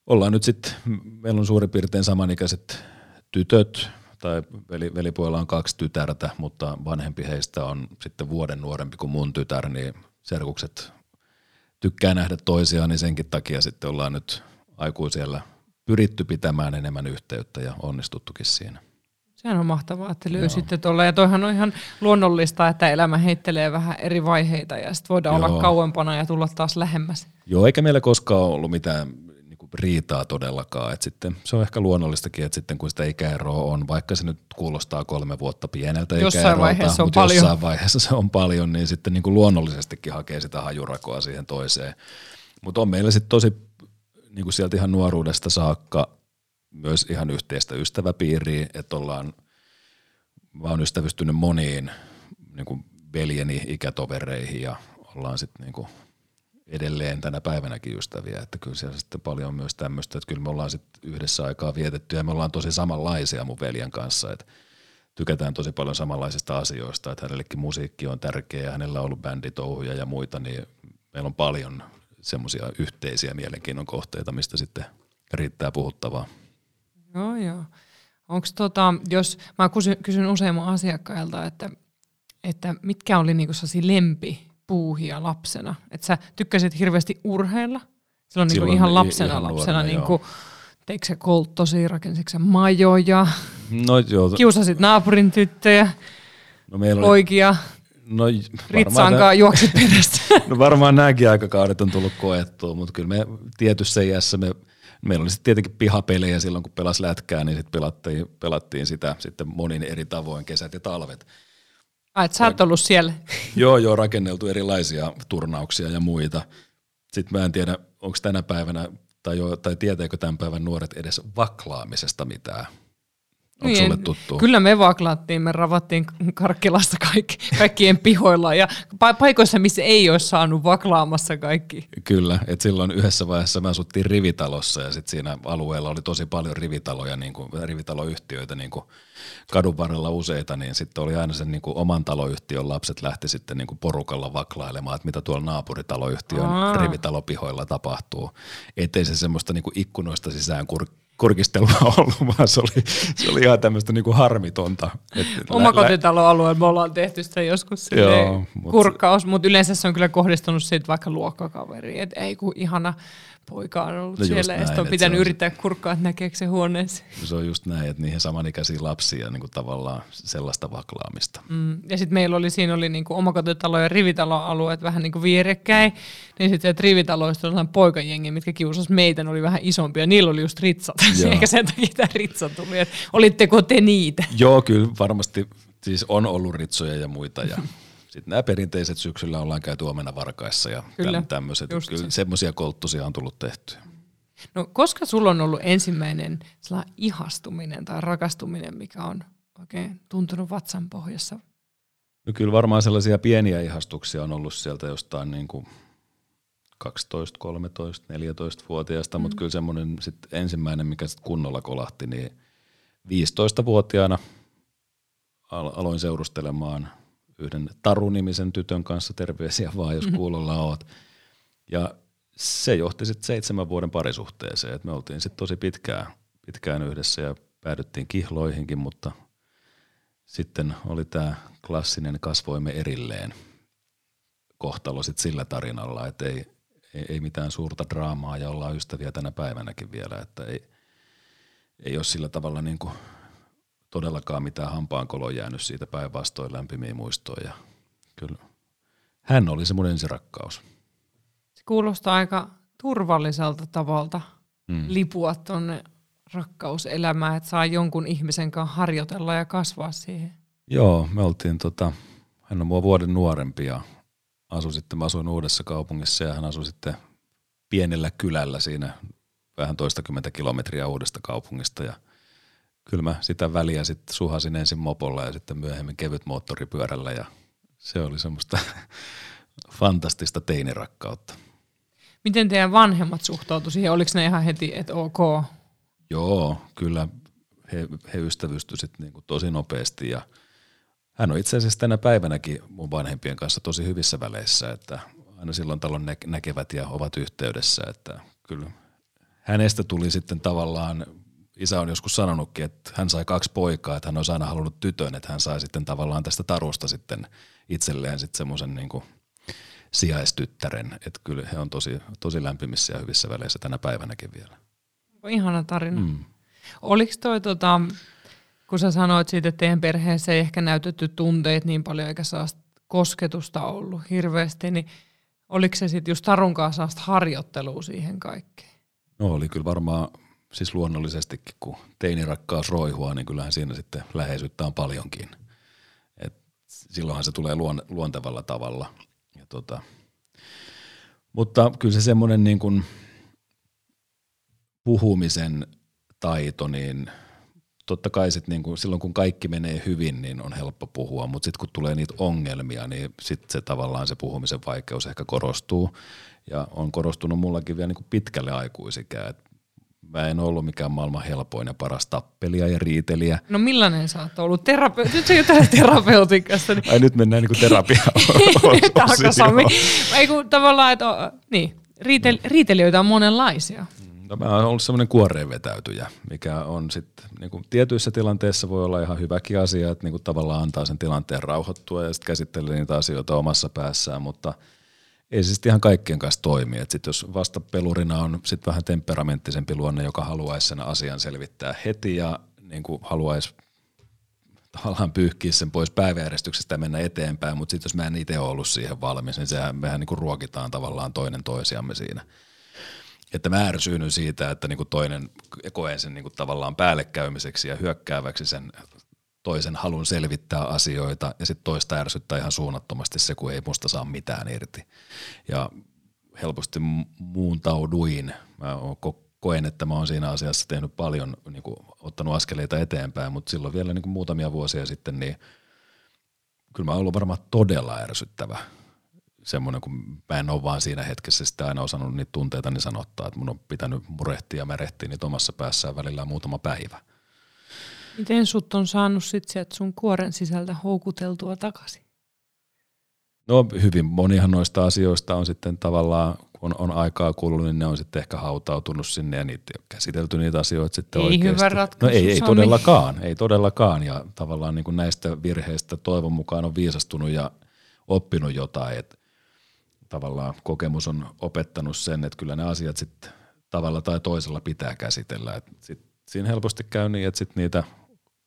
ollaan nyt sitten, meillä on suurin piirtein samanikäiset tytöt, tai veli, velipuolella on kaksi tytärtä, mutta vanhempi heistä on sitten vuoden nuorempi kuin mun tytär, niin serkukset tykkää nähdä toisiaan, niin senkin takia sitten ollaan nyt aikuisella pyritty pitämään enemmän yhteyttä ja onnistuttukin siinä. Sehän on mahtavaa, että löysitte tuolla. Ja toihan on ihan luonnollista, että elämä heittelee vähän eri vaiheita ja sitten voidaan Joo. olla kauempana ja tulla taas lähemmäs. Joo, eikä meillä koskaan ollut mitään riitaa todellakaan. Et sitten se on ehkä luonnollistakin, että sitten kun sitä ikäeroa on, vaikka se nyt kuulostaa kolme vuotta pieneltä jossain vaiheessa on mutta paljon. jossain vaiheessa se on paljon, niin sitten niin kuin luonnollisestikin hakee sitä hajurakoa siihen toiseen. Mutta on meillä sitten tosi niin kuin sieltä ihan nuoruudesta saakka myös ihan yhteistä ystäväpiiriä, että ollaan, mä oon ystävystynyt moniin niin kuin veljeni ikätovereihin ja ollaan sitten niin edelleen tänä päivänäkin ystäviä, että kyllä siellä sitten paljon on myös tämmöistä, että kyllä me ollaan sitten yhdessä aikaa vietetty ja me ollaan tosi samanlaisia mun veljen kanssa, että tykätään tosi paljon samanlaisista asioista, että hänellekin musiikki on tärkeä ja hänellä on ollut bänditouhuja ja muita, niin meillä on paljon semmoisia yhteisiä mielenkiinnon kohteita, mistä sitten riittää puhuttavaa. Joo, joo. Onko tota, jos, mä kysyn, kysyn useimman asiakkailta, että, että mitkä oli niinku lempi puuhia lapsena? Että sä tykkäsit hirveästi urheilla? Silloin, niin kuin ihan lapsena ihan lapsena, nuorena, niin kuin, teikö se kolttosi, rakensitko majoja, no, joo. kiusasit naapurin tyttöjä, no, meillä poikia, no, ritsaankaan juoksit perässä. No varmaan nämäkin aikakaudet on tullut koettua, mutta kyllä me tietyssä iässä me Meillä oli sitten tietenkin pihapelejä silloin, kun pelas lätkää, niin sitten pelattiin, pelattiin sitä sitten monin eri tavoin kesät ja talvet. Ai, että sä oot ollut siellä. joo, joo, rakenneltu erilaisia turnauksia ja muita. Sitten mä en tiedä, onko tänä päivänä, tai, jo, tai tietääkö tämän päivän nuoret edes vaklaamisesta mitään. Onko niin, sulle tuttu? Kyllä me vaklaattiin, me ravattiin Karkkilassa kaikki, kaikkien pihoilla ja paikoissa, missä ei olisi saanut vaklaamassa kaikki. Kyllä, että silloin yhdessä vaiheessa me asuttiin rivitalossa ja sitten siinä alueella oli tosi paljon rivitaloja, niin kuin, rivitaloyhtiöitä niin kuin kadun varrella useita, niin sitten oli aina sen niin kuin oman taloyhtiön lapset lähti sitten niin kuin porukalla vaklailemaan, että mitä tuolla naapuritaloyhtiön Aa. rivitalopihoilla tapahtuu. Ettei se semmoista niin kuin ikkunoista sisään kur- kurkistelua ollut, vaan se oli, se oli ihan tämmöistä niinku harmitonta. Omakotitaloalueella me ollaan tehty sitä joskus Joo, mut kurkkaus, mutta yleensä se on kyllä kohdistunut siitä vaikka luokkakaveriin, että ei kun ihana poika on ollut no siellä näin, ja on pitänyt on, yrittää kurkkaa, että näkeekö se huoneeseen. Se on just näin, että niihin samanikäisiä lapsia niin kuin tavallaan sellaista vaklaamista. Mm. Ja sitten meillä oli, siinä oli niin kuin omakotitalo- ja rivitaloalueet vähän niin kuin vierekkäin, niin sitten rivitaloista oli poikajengi, mitkä kiusas meitä, ne oli vähän isompia, niillä oli just ritsat. Ehkä sen takia tämä ritsa tuli. Että olitteko te niitä? Joo, kyllä varmasti. Siis on ollut ritsoja ja muita. Ja sitten nämä perinteiset syksyllä ollaan käyty omena varkaissa ja kyllä, tämmöiset. Kyllä se. semmoisia kolttusia on tullut tehty. No koska sulla on ollut ensimmäinen ihastuminen tai rakastuminen, mikä on oikein tuntunut vatsan pohjassa? No kyllä varmaan sellaisia pieniä ihastuksia on ollut sieltä jostain niin kuin 12, 13, 14-vuotiaasta, mm. mutta kyllä semmoinen sit ensimmäinen, mikä sitten kunnolla kolahti, niin 15-vuotiaana aloin seurustelemaan yhden Taru-nimisen tytön kanssa, terveisiä vaan, jos mm-hmm. kuulolla oot. Ja se johti sitten seitsemän vuoden parisuhteeseen, että me oltiin sitten tosi pitkään, pitkään yhdessä ja päädyttiin kihloihinkin, mutta sitten oli tämä klassinen kasvoimme erilleen kohtalo sitten sillä tarinalla, että ei, ei, ei mitään suurta draamaa ja ollaan ystäviä tänä päivänäkin vielä, että ei, ei ole sillä tavalla niin kuin todellakaan mitään hampaankoloa jäänyt siitä päinvastoin lämpimiä muistoja. Kyllä. Hän oli se mun ensirakkaus. Se kuulostaa aika turvalliselta tavalta mm. lipua tuonne rakkauselämään, että saa jonkun ihmisen kanssa harjoitella ja kasvaa siihen. Joo, me oltiin tota, hän on mua vuoden nuorempi ja asui sitten, mä asuin uudessa kaupungissa ja hän asui sitten pienellä kylällä siinä vähän toistakymmentä kilometriä uudesta kaupungista ja kyllä mä sitä väliä sitten suhasin ensin mopolla ja sitten myöhemmin kevyt moottoripyörällä ja se oli semmoista fantastista teinirakkautta. Miten teidän vanhemmat suhtautuivat siihen? Oliko ne ihan heti, että ok? Joo, kyllä he, he ystävystyivät niin tosi nopeasti ja – hän on itse asiassa tänä päivänäkin mun vanhempien kanssa tosi hyvissä väleissä, että aina silloin talon nä- näkevät ja ovat yhteydessä, että kyllä hänestä tuli sitten tavallaan, isä on joskus sanonutkin, että hän sai kaksi poikaa, että hän olisi aina halunnut tytön, että hän sai sitten tavallaan tästä tarusta sitten itselleen sitten semmoisen niin sijaistyttären, että kyllä he on tosi, tosi lämpimissä ja hyvissä väleissä tänä päivänäkin vielä. Ihana tarina. Mm. Oliko toi tota, kun sä sanoit siitä, että teidän perheessä ei ehkä näytetty tunteet niin paljon eikä saa kosketusta ollut hirveästi, niin oliko se sitten just Tarun kanssa harjoittelua siihen kaikkeen? No oli kyllä varmaan siis luonnollisestikin, kun teinirakkaus roihua, niin kyllähän siinä sitten läheisyyttä on paljonkin. Et silloinhan se tulee luon, luontevalla tavalla. Ja tota, mutta kyllä se semmoinen niin kuin puhumisen taito, niin – totta kai sit niinku, silloin kun kaikki menee hyvin, niin on helppo puhua, mutta sitten kun tulee niitä ongelmia, niin sitten se tavallaan se puhumisen vaikeus ehkä korostuu. Ja on korostunut mullakin vielä niinku pitkälle aikuisikään. Et mä en ollut mikään maailman helpoin ja paras tappelija ja riitelijä. No millainen sä oot ollut? Terape- nyt sä juttelet terapeutikasta. Niin... Ai nyt mennään niinku terapiaan. Sami. Ei kun tavallaan, että niin, riitel- riitelijöitä on monenlaisia. No mä oon ollut semmoinen kuoreen vetäytyjä, mikä on sitten niin tietyissä tilanteissa voi olla ihan hyväkin asia, että niin kuin tavallaan antaa sen tilanteen rauhoittua ja sitten käsittelee niitä asioita omassa päässään, mutta ei se ihan kaikkien kanssa toimi. Et sit jos vastapelurina on sit vähän temperamenttisempi luonne, joka haluaisi sen asian selvittää heti ja niin kuin haluaisi tavallaan pyyhkiä sen pois päiväjärjestyksestä ja mennä eteenpäin, mutta sitten jos mä en itse ollut siihen valmis, niin sehän mehän niin kuin ruokitaan tavallaan toinen toisiamme siinä – että mä ärsyynyn siitä, että niinku toinen koen sen niinku tavallaan päällekäymiseksi ja hyökkääväksi sen toisen halun selvittää asioita ja sitten toista ärsyttää ihan suunnattomasti se, kun ei musta saa mitään irti. Ja helposti muuntauduin. Mä koen, että mä oon siinä asiassa tehnyt paljon, niin kuin, ottanut askeleita eteenpäin, mutta silloin vielä niin kuin muutamia vuosia sitten, niin kyllä mä oon ollut varmaan todella ärsyttävä semmoinen, kun mä en ole vaan siinä hetkessä sitä aina osannut niitä tunteita niin sanottaa, että mun on pitänyt murehtia ja märehtiä niitä omassa päässään välillä muutama päivä. Miten sut on saanut sitten sieltä sun kuoren sisältä houkuteltua takaisin? No hyvin monihan noista asioista on sitten tavallaan, kun on, aikaa kulunut, niin ne on sitten ehkä hautautunut sinne ja niitä on käsitelty niitä asioita sitten ei oikeasti. Hyvä ratkaisu, no ei, ei todellakaan, ei todellakaan ja tavallaan niin kuin näistä virheistä toivon mukaan on viisastunut ja oppinut jotain, että tavallaan kokemus on opettanut sen, että kyllä ne asiat sitten tavalla tai toisella pitää käsitellä. Et sit siinä helposti käy niin, että sit niitä,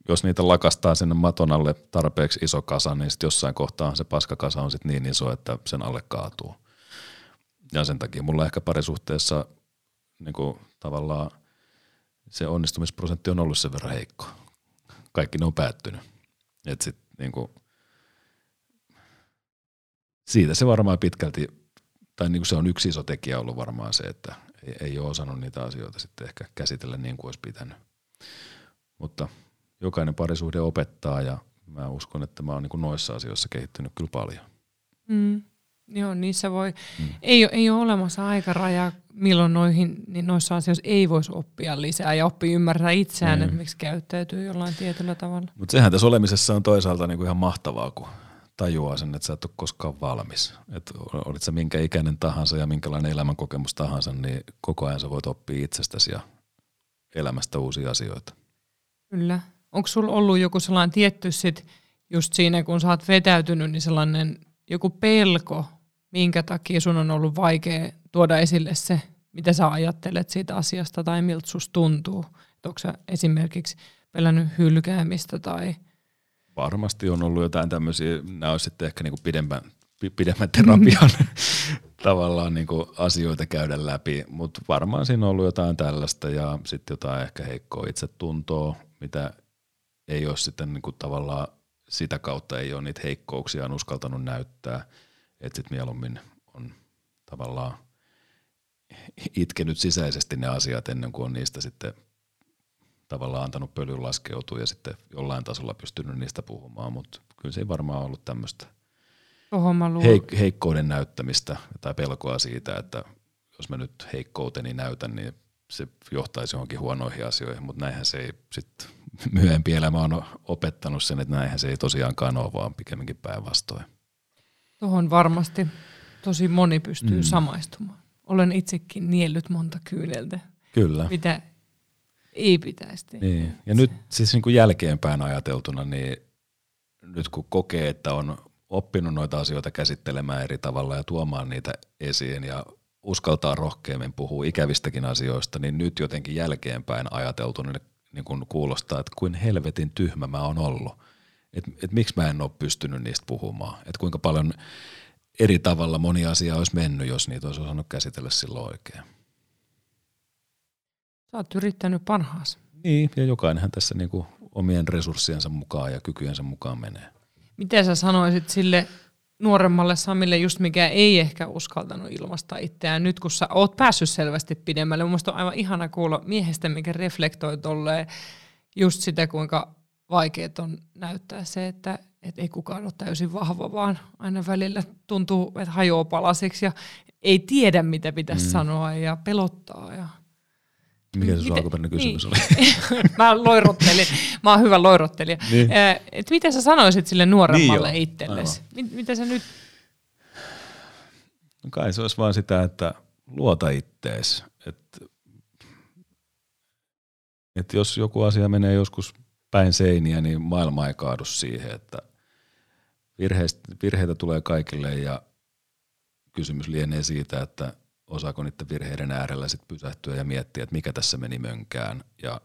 jos niitä lakastaa sinne maton alle tarpeeksi iso kasa, niin sitten jossain kohtaa se paskakasa on sitten niin iso, että sen alle kaatuu. Ja sen takia mulla ehkä parisuhteessa niin kuin tavallaan se onnistumisprosentti on ollut sen verran heikko. Kaikki ne on päättynyt. Et sit, niinku, siitä se varmaan pitkälti, tai niinku se on yksi iso tekijä ollut varmaan se, että ei, ei ole osannut niitä asioita sitten ehkä käsitellä niin kuin olisi pitänyt. Mutta jokainen parisuhde opettaa ja mä uskon, että mä oon niin noissa asioissa kehittynyt kyllä paljon. Mm. Joo, niissä voi, mm. ei, ei ole olemassa aikarajaa, milloin noihin, niin noissa asioissa ei voisi oppia lisää ja oppia ymmärtää itseään, mm. että miksi käyttäytyy jollain tietyllä tavalla. Mutta sehän tässä olemisessa on toisaalta niinku ihan mahtavaa, kun tajuaa sen, että sä et ole koskaan valmis. Et olit sä minkä ikäinen tahansa ja minkälainen elämänkokemus tahansa, niin koko ajan sä voit oppia itsestäsi ja elämästä uusia asioita. Kyllä. Onko sulla ollut joku sellainen tietty sit just siinä, kun sä oot vetäytynyt, niin sellainen joku pelko, minkä takia sun on ollut vaikea tuoda esille se, mitä sä ajattelet siitä asiasta tai miltä susta tuntuu? Et onko sä esimerkiksi pelännyt hylkäämistä tai... Varmasti on ollut jotain tämmöisiä, nämä olisi sitten ehkä niinku pidemmän, pidemmän terapian tavallaan niinku asioita käydä läpi, mutta varmaan siinä on ollut jotain tällaista ja sitten jotain ehkä heikkoa itsetuntoa, mitä ei ole sitten niinku tavallaan sitä kautta ei ole niitä heikkouksia on uskaltanut näyttää, että sitten mieluummin on tavallaan itkenyt sisäisesti ne asiat ennen kuin on niistä sitten tavallaan antanut pölyn laskeutua ja sitten jollain tasolla pystynyt niistä puhumaan, mutta kyllä se ei varmaan ollut tämmöistä heik- heikkouden näyttämistä tai pelkoa siitä, että jos mä nyt heikkouteni näytän, niin se johtaisi johonkin huonoihin asioihin, mutta näinhän se ei sitten myöhempi elämä on opettanut sen, että näinhän se ei tosiaankaan ole, vaan pikemminkin päinvastoin. Tuohon varmasti tosi moni pystyy mm. samaistumaan. Olen itsekin niellyt monta kyyneltä. Kyllä. Mitä ei pitäisi tehdä. Niin. Ja nyt siis niin kuin jälkeenpäin ajateltuna, niin nyt kun kokee, että on oppinut noita asioita käsittelemään eri tavalla ja tuomaan niitä esiin ja uskaltaa rohkeammin puhua ikävistäkin asioista, niin nyt jotenkin jälkeenpäin ajateltuna niin, niin kun kuulostaa, että kuin helvetin tyhmä mä oon ollut. Että et miksi mä en ole pystynyt niistä puhumaan. Että kuinka paljon eri tavalla moni asia olisi mennyt, jos niitä olisi osannut käsitellä silloin oikein. Sä oot yrittänyt parhaas. Niin, ja jokainenhan tässä niin kuin omien resurssiensa mukaan ja kykyjensä mukaan menee. Miten sä sanoisit sille nuoremmalle Samille, just mikä ei ehkä uskaltanut ilmaista itseään. Nyt kun sä oot päässyt selvästi pidemmälle, mun on aivan ihana kuulla miehestä, mikä reflektoi tolleen just sitä, kuinka vaikeet on näyttää se, että et ei kukaan ole täysin vahva, vaan aina välillä tuntuu, että hajoaa palasiksi ja ei tiedä, mitä pitäisi mm. sanoa ja pelottaa. Ja mikä se sun alkuperäinen kysymys niin. oli? mä loirottelin. Mä oon hyvä loirottelija. Niin. Et miten sä sanoisit sille nuoremmalle niin itsellesi? Mitä sä nyt... No kai se olisi vaan sitä, että luota ittees. Että et jos joku asia menee joskus päin seiniä, niin maailma ei kaadu siihen, että virheitä tulee kaikille ja kysymys lienee siitä, että osaako niiden virheiden äärellä sitten pysähtyä ja miettiä, että mikä tässä meni mönkään ja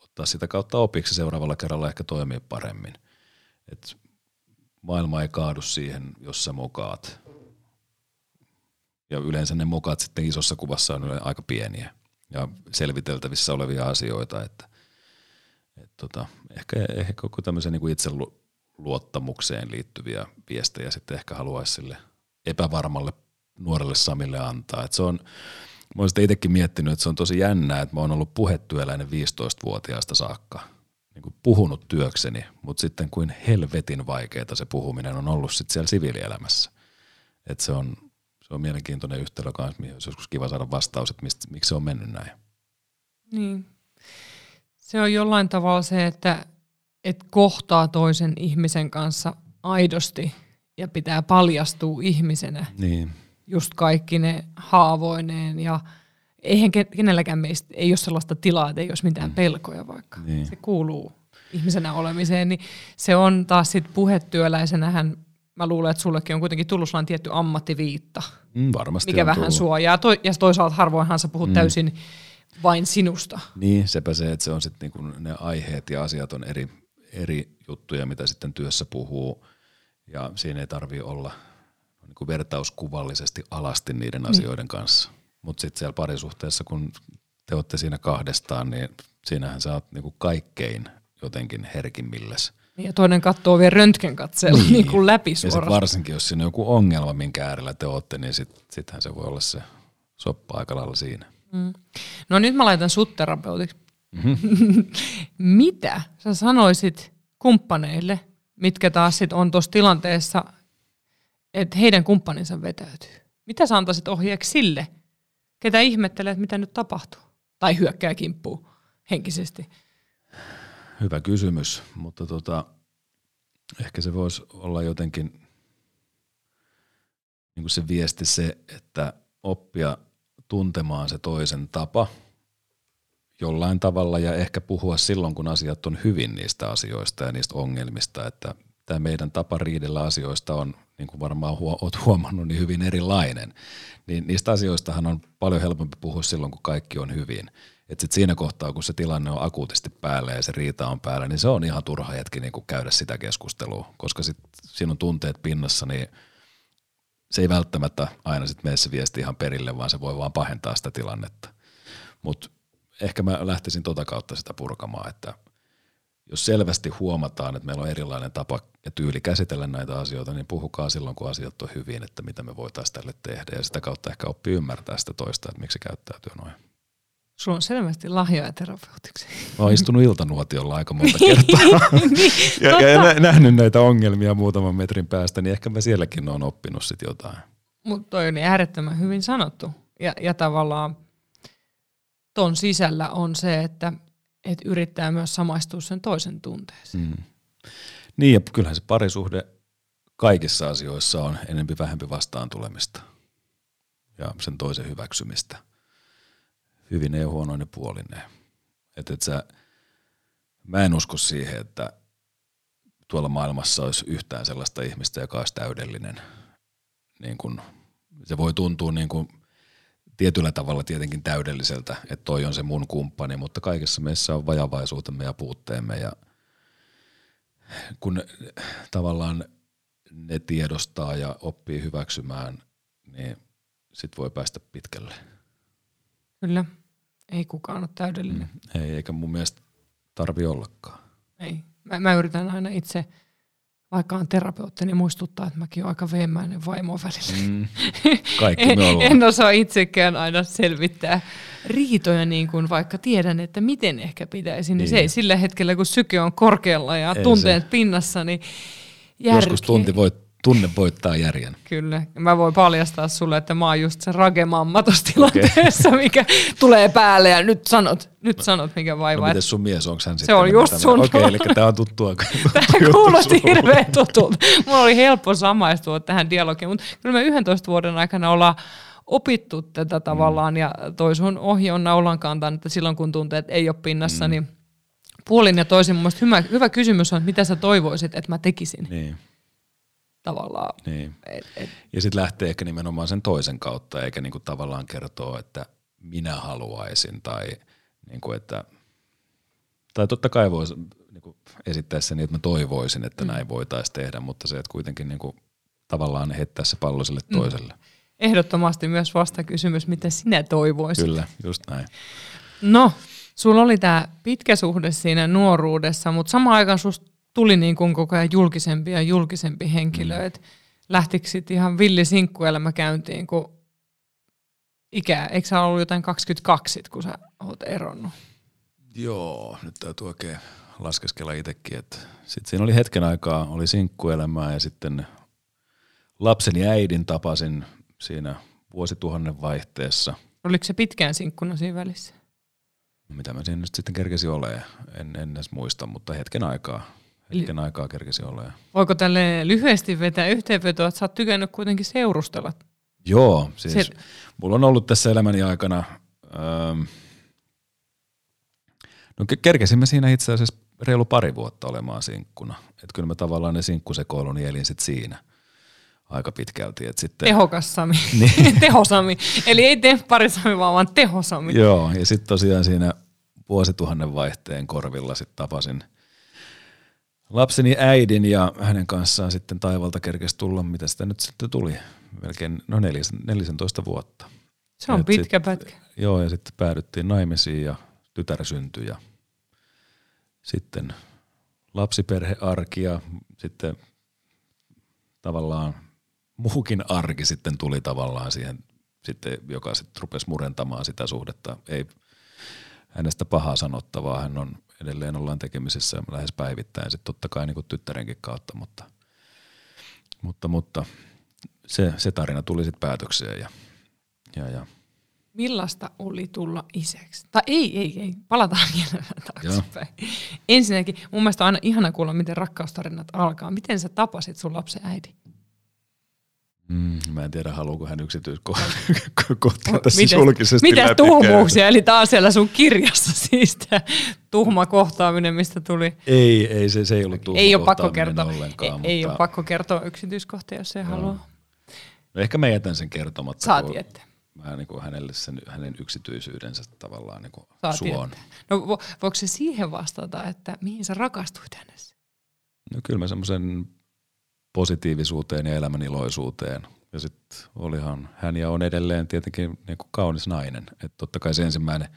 ottaa sitä kautta opiksi seuraavalla kerralla ehkä toimia paremmin. Et maailma ei kaadu siihen, jos sä mokaat. Ja yleensä ne mokaat sitten isossa kuvassa on aika pieniä ja selviteltävissä olevia asioita, että et tota, ehkä, ehkä joku tämmöisen niin itseluottamukseen liittyviä viestejä sitten ehkä haluaisi sille epävarmalle nuorelle Samille antaa. Et se on, mä oon sitä itsekin miettinyt, että se on tosi jännää, että mä oon ollut puhetyöläinen 15-vuotiaasta saakka, niin kuin puhunut työkseni, mutta sitten kuin helvetin vaikeaa se puhuminen on ollut sitten siellä siviilielämässä. Et se on, se on mielenkiintoinen yhtälö kanssa, mihin olisi joskus kiva saada vastaus, että mistä, miksi se on mennyt näin. Niin. Se on jollain tavalla se, että, että kohtaa toisen ihmisen kanssa aidosti ja pitää paljastua ihmisenä. Niin just kaikki ne haavoineen ja eihän kenelläkään meistä ei ole sellaista tilaa, että ei olisi mitään mm. pelkoja vaikka. Niin. Se kuuluu ihmisenä olemiseen, niin se on taas sitten puhetyöläisenähän, mä luulen, että sullekin on kuitenkin tullut sellainen tietty ammattiviitta, mm, varmasti mikä vähän tullut. suojaa. To- ja toisaalta harvoinhan sä puhut mm. täysin vain sinusta. Niin, sepä se, että se on sitten niinku ne aiheet ja asiat on eri, eri juttuja, mitä sitten työssä puhuu, ja siinä ei tarvi olla – niin kuin vertauskuvallisesti alasti niiden mm. asioiden kanssa. Mutta sitten siellä parisuhteessa, kun te olette siinä kahdestaan, niin siinähän sä oot niinku kaikkein jotenkin herkimmilles. Ja toinen katsoo vielä röntgenkatseella niin. niin kuin läpi Ja suoraan. varsinkin, jos siinä on joku ongelma, minkä äärellä te olette, niin sit, sittenhän se voi olla se soppa aika lailla siinä. No nyt mä laitan sut terapeutiksi. Mhm. Mitä sä sanoisit kumppaneille, mitkä taas sit on tuossa tilanteessa, että heidän kumppaninsa vetäytyy? Mitä sä antaisit ohjeeksi sille, ketä ihmettelee, että mitä nyt tapahtuu? Tai hyökkää kimppuu henkisesti. Hyvä kysymys, mutta tota, ehkä se voisi olla jotenkin niin kuin se viesti se, että oppia tuntemaan se toisen tapa jollain tavalla ja ehkä puhua silloin, kun asiat on hyvin niistä asioista ja niistä ongelmista, että tämä meidän tapa riidellä asioista on, niin kuin varmaan huo, oot huomannut, niin hyvin erilainen. Niin niistä asioistahan on paljon helpompi puhua silloin, kun kaikki on hyvin. Et sit siinä kohtaa, kun se tilanne on akuutisti päällä ja se riita on päällä, niin se on ihan turha hetki niin kuin käydä sitä keskustelua, koska sit siinä on tunteet pinnassa, niin se ei välttämättä aina sitten mene se viesti ihan perille, vaan se voi vaan pahentaa sitä tilannetta. Mutta ehkä mä lähtisin tota kautta sitä purkamaan, että jos selvästi huomataan, että meillä on erilainen tapa ja tyyli käsitellä näitä asioita, niin puhukaa silloin, kun asiat on hyvin, että mitä me voitaisiin tälle tehdä. Ja sitä kautta ehkä oppii ymmärtää sitä toista, että miksi se käyttäytyy noin. Sulla on selvästi lahjoja terapeutiksi. Mä oon istunut iltanuotiolla aika monta kertaa niin, ja, ja nä- nähnyt näitä ongelmia muutaman metrin päästä, niin ehkä mä sielläkin oon oppinut sit jotain. Mutta toi on niin äärettömän hyvin sanottu. Ja, ja tavallaan ton sisällä on se, että et yrittää myös samaistua sen toisen tunteeseen. Mm. Niin ja kyllähän se parisuhde kaikissa asioissa on enempi vähempi vastaan tulemista ja sen toisen hyväksymistä. Hyvin ja huonoinen puolineen. Et, et sä, mä en usko siihen, että tuolla maailmassa olisi yhtään sellaista ihmistä, joka olisi täydellinen. Niin kun, se voi tuntua niin kun tietyllä tavalla tietenkin täydelliseltä, että toi on se mun kumppani, mutta kaikessa meissä on vajavaisuutemme ja puutteemme ja kun tavallaan ne tiedostaa ja oppii hyväksymään, niin sit voi päästä pitkälle. Kyllä. Ei kukaan ole täydellinen. Mm. Ei, eikä mun mielestä tarvi ollakaan. Ei. Mä, mä yritän aina itse, vaikka on terapeutti, niin muistuttaa, että mäkin olen aika veemäinen vaimo välillä. Mm. Kaikki en, me ollaan. en osaa itsekään aina selvittää riitoja niin kuin vaikka tiedän, että miten ehkä pitäisi, niin, Niin. se ei sillä hetkellä, kun syke on korkealla ja Ei tunteet se. pinnassa, niin järkeä. Joskus tunti voit, tunne voittaa järjen. Kyllä. Mä voin paljastaa sulle, että mä oon just se ragemamma tuossa tilanteessa, mikä tulee päälle ja nyt sanot, nyt sanot mikä No vaivaa. miten sun mies, onko hän sitten? on just sun- Okei, eli tää on tuttua. Tämä kuulosti hirveän tutulta. Mulla oli helppo samaistua tähän dialogiin, mutta kyllä me 11 vuoden aikana ollaan opittu tätä tavallaan, ja toi sun ohje on naulan kantanut, että silloin kun tunteet ei ole pinnassa, mm. niin puolin ja toisin mun hyvä, hyvä kysymys on, että mitä sä toivoisit, että mä tekisin niin, tavallaan. niin. Et, et, Ja sitten lähtee ehkä nimenomaan sen toisen kautta, eikä niinku tavallaan kertoa, että minä haluaisin tai niinku, että tai totta kai voisi niinku esittää sen niin, että mä toivoisin, että mm. näin voitaisiin tehdä, mutta se, että kuitenkin niinku, tavallaan heittää se pallo sille toiselle. ehdottomasti myös vastakysymys, mitä sinä toivoisit. Kyllä, just näin. No, sulla oli tämä pitkä suhde siinä nuoruudessa, mutta samaan aikaan susta tuli niin kuin koko ajan julkisempi ja julkisempi henkilö. Mm. Et lähtikö sit ihan villi sinkkuelämä käyntiin, kun ikää, eikö sä ollut jotain 22 sit, kun sä oot eronnut? Joo, nyt täytyy oikein laskeskella itsekin, että sitten siinä oli hetken aikaa, oli sinkkuelämää ja sitten lapseni äidin tapasin siinä vuosituhannen vaihteessa. Oliko se pitkään sinkkuna siinä välissä? Mitä mä siinä nyt sitten kerkesin olemaan, en, en edes muista, mutta hetken aikaa, hetken aikaa kerkesi olemaan. Voiko tälle lyhyesti vetää yhteenvetoa, että sä oot tykännyt kuitenkin seurustella? Joo, siis Se- mulla on ollut tässä elämäni aikana, ähm, no ke- kerkesimme siinä itse asiassa reilu pari vuotta olemaan sinkkuna. Että kyllä mä tavallaan ne sinkkusekoiluni elin sit siinä aika pitkälti. Et sitten, Tehokas Sami. Niin. tehosami. Eli ei tempparisami, vaan, vaan tehosami. Joo, ja sitten tosiaan siinä vuosituhannen vaihteen korvilla sitten tapasin lapseni äidin ja hänen kanssaan sitten taivalta kerkesi tulla, mitä sitä nyt sitten tuli, melkein no nelis- 14 vuotta. Se on Et pitkä sit- pätkä. Joo, ja sitten päädyttiin naimisiin ja tytär syntyi ja sitten lapsiperhearki ja sitten tavallaan muukin arki sitten tuli tavallaan siihen, sitten, joka sitten rupesi murentamaan sitä suhdetta. Ei hänestä pahaa sanottavaa, hän on edelleen ollaan tekemisissä lähes päivittäin sitten totta kai niin kuin tyttärenkin kautta, mutta, mutta, mutta se, se tarina tuli sitten päätökseen ja, ja, ja Millaista oli tulla isäksi? Tai ei, ei, ei. Palataan vielä taaksepäin. Ensinnäkin, mun mielestä on aina ihana kuulla, miten rakkaustarinat alkaa. Miten sä tapasit sun lapsen äiti? Mm, mä en tiedä, haluuko hän yksityiskohtia tässä Mites- julkisesti läpi tuhmuuksia? Eli taas siellä sun kirjassa siis tää tuhma kohtaaminen, mistä tuli. Ei, ei se, se ei ollut tuhma ei ole pakko kertoa. Ollenkaan, ei, ei mutta ole pakko kertoa yksityiskohtia, jos ei halua. No ehkä mä jätän sen kertomatta. Saa kun tietää. Mä niin kuin hänelle sen, hänen yksityisyydensä tavallaan niin kuin Saa suon. tietää. No vo, voiko se siihen vastata, että mihin sä rakastuit hänessä? No kyllä mä semmoisen positiivisuuteen ja elämän iloisuuteen. Ja sitten olihan hän ja on edelleen tietenkin niin kuin kaunis nainen. Että totta kai se ensimmäinen,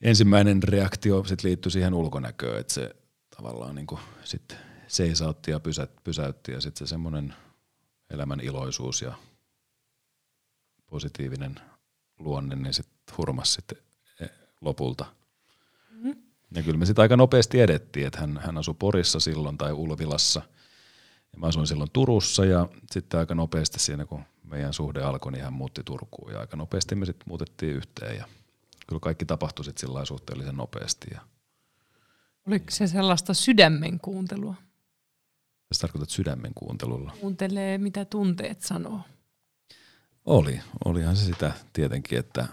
ensimmäinen reaktio sit liittyi siihen ulkonäköön, että se tavallaan niin kuin sit seisautti ja pysä, pysäytti ja sitten se semmoinen elämän iloisuus ja positiivinen luonne, niin sitten hurmas sitten lopulta. Ja kyllä me sitten aika nopeasti edettiin, että hän, hän asui Porissa silloin tai Ulvilassa. Ja mä asuin silloin Turussa ja sitten aika nopeasti siinä, kun meidän suhde alkoi, niin hän muutti Turkuun. Ja aika nopeasti me sitten muutettiin yhteen ja kyllä kaikki tapahtui sitten sillä suhteellisen nopeasti. Ja Oliko se sellaista sydämen kuuntelua? tässä tarkoitat sydämen kuuntelulla. Kuuntelee, mitä tunteet sanoo. Oli, olihan se sitä tietenkin, että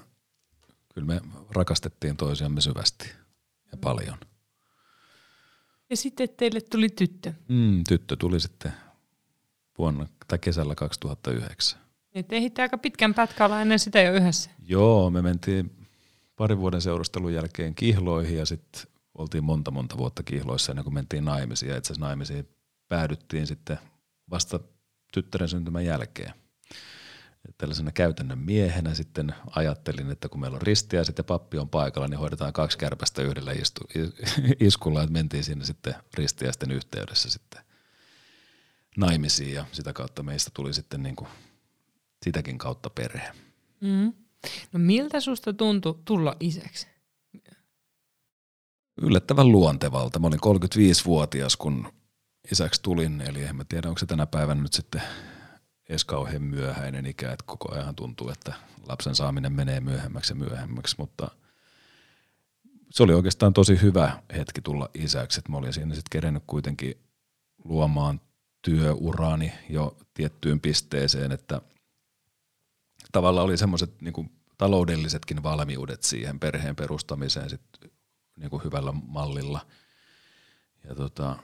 kyllä me rakastettiin toisiamme syvästi ja paljon. Ja sitten teille tuli tyttö. Mm, tyttö tuli sitten vuonna tai kesällä 2009. Niin te ehditte aika pitkän pätkän ennen sitä jo yhdessä. Joo, me mentiin parin vuoden seurustelun jälkeen kihloihin ja sitten oltiin monta monta vuotta kihloissa ennen kuin mentiin naimisiin. Ja itse asiassa naimisiin päädyttiin sitten vasta tyttären syntymän jälkeen. Tällaisena käytännön miehenä sitten ajattelin, että kun meillä on ristiäiset ja pappi on paikalla, niin hoidetaan kaksi kärpästä yhdellä istu, iskulla, että mentiin sinne sitten ristiäisten yhteydessä sitten naimisiin ja sitä kautta meistä tuli sitten niin kuin sitäkin kautta perhe. Mm. No miltä susta tuntui tulla isäksi? yllättävän luontevalta. Mä olin 35-vuotias, kun isäksi tulin, eli en mä tiedä, onko se tänä päivänä nyt sitten edes kauhean myöhäinen ikä, että koko ajan tuntuu, että lapsen saaminen menee myöhemmäksi ja myöhemmäksi, mutta se oli oikeastaan tosi hyvä hetki tulla isäksi, että mä olin siinä sitten kerennyt kuitenkin luomaan työuraani jo tiettyyn pisteeseen, että tavallaan oli semmoiset niin taloudellisetkin valmiudet siihen perheen perustamiseen sit niin kuin hyvällä mallilla. Ja tota,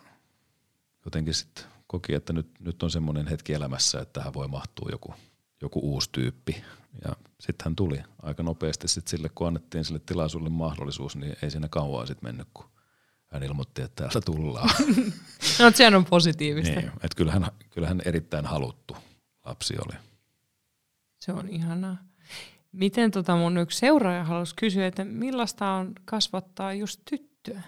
jotenkin sitten koki, että nyt, nyt on semmoinen hetki elämässä, että tähän voi mahtua joku, joku uusi tyyppi. Ja sitten hän tuli aika nopeasti sit sille, kun annettiin sille tilaisuudelle mahdollisuus, niin ei siinä kauan sitten mennyt, kun hän ilmoitti, että täällä tullaan. No, sehän on positiivista. niin, että kyllähän, kyllähän erittäin haluttu lapsi oli. Se on ihanaa. Miten tota mun yksi seuraaja halusi kysyä, että millaista on kasvattaa just tyttöä?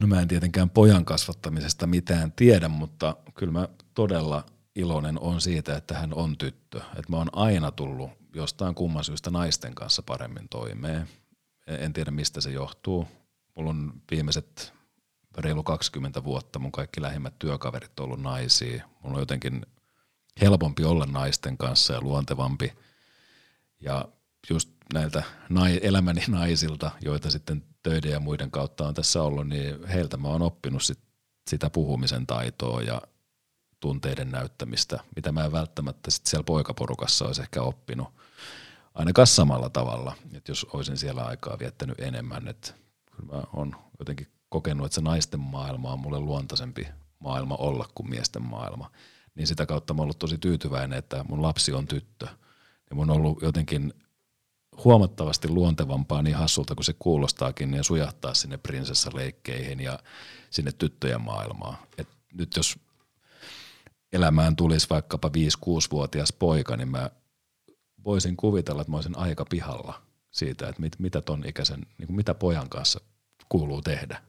No mä en tietenkään pojan kasvattamisesta mitään tiedä, mutta kyllä mä todella iloinen on siitä, että hän on tyttö. Että mä oon aina tullut jostain kumman syystä naisten kanssa paremmin toimeen. En tiedä mistä se johtuu. Mulla on viimeiset reilu 20 vuotta mun kaikki lähimmät työkaverit on ollut naisia. Mulla on jotenkin helpompi olla naisten kanssa ja luontevampi. Ja just näiltä nai, elämäni naisilta, joita sitten töiden ja muiden kautta on tässä ollut, niin heiltä mä oon oppinut sit sitä puhumisen taitoa ja tunteiden näyttämistä, mitä mä en välttämättä sit siellä poikaporukassa olisi ehkä oppinut ainakaan samalla tavalla, että jos olisin siellä aikaa viettänyt enemmän, että kyllä mä oon jotenkin kokenut, että se naisten maailma on mulle luontaisempi maailma olla kuin miesten maailma, niin sitä kautta mä oon ollut tosi tyytyväinen, että mun lapsi on tyttö, ja mun on ollut jotenkin huomattavasti luontevampaa niin hassulta kuin se kuulostaakin ja sujahtaa sinne prinsessaleikkeihin ja sinne tyttöjen maailmaan. Et nyt jos elämään tulisi vaikkapa 5-6-vuotias poika, niin mä voisin kuvitella, että mä olisin aika pihalla siitä, että mit, mitä ton ikäisen, niin kuin mitä pojan kanssa kuuluu tehdä.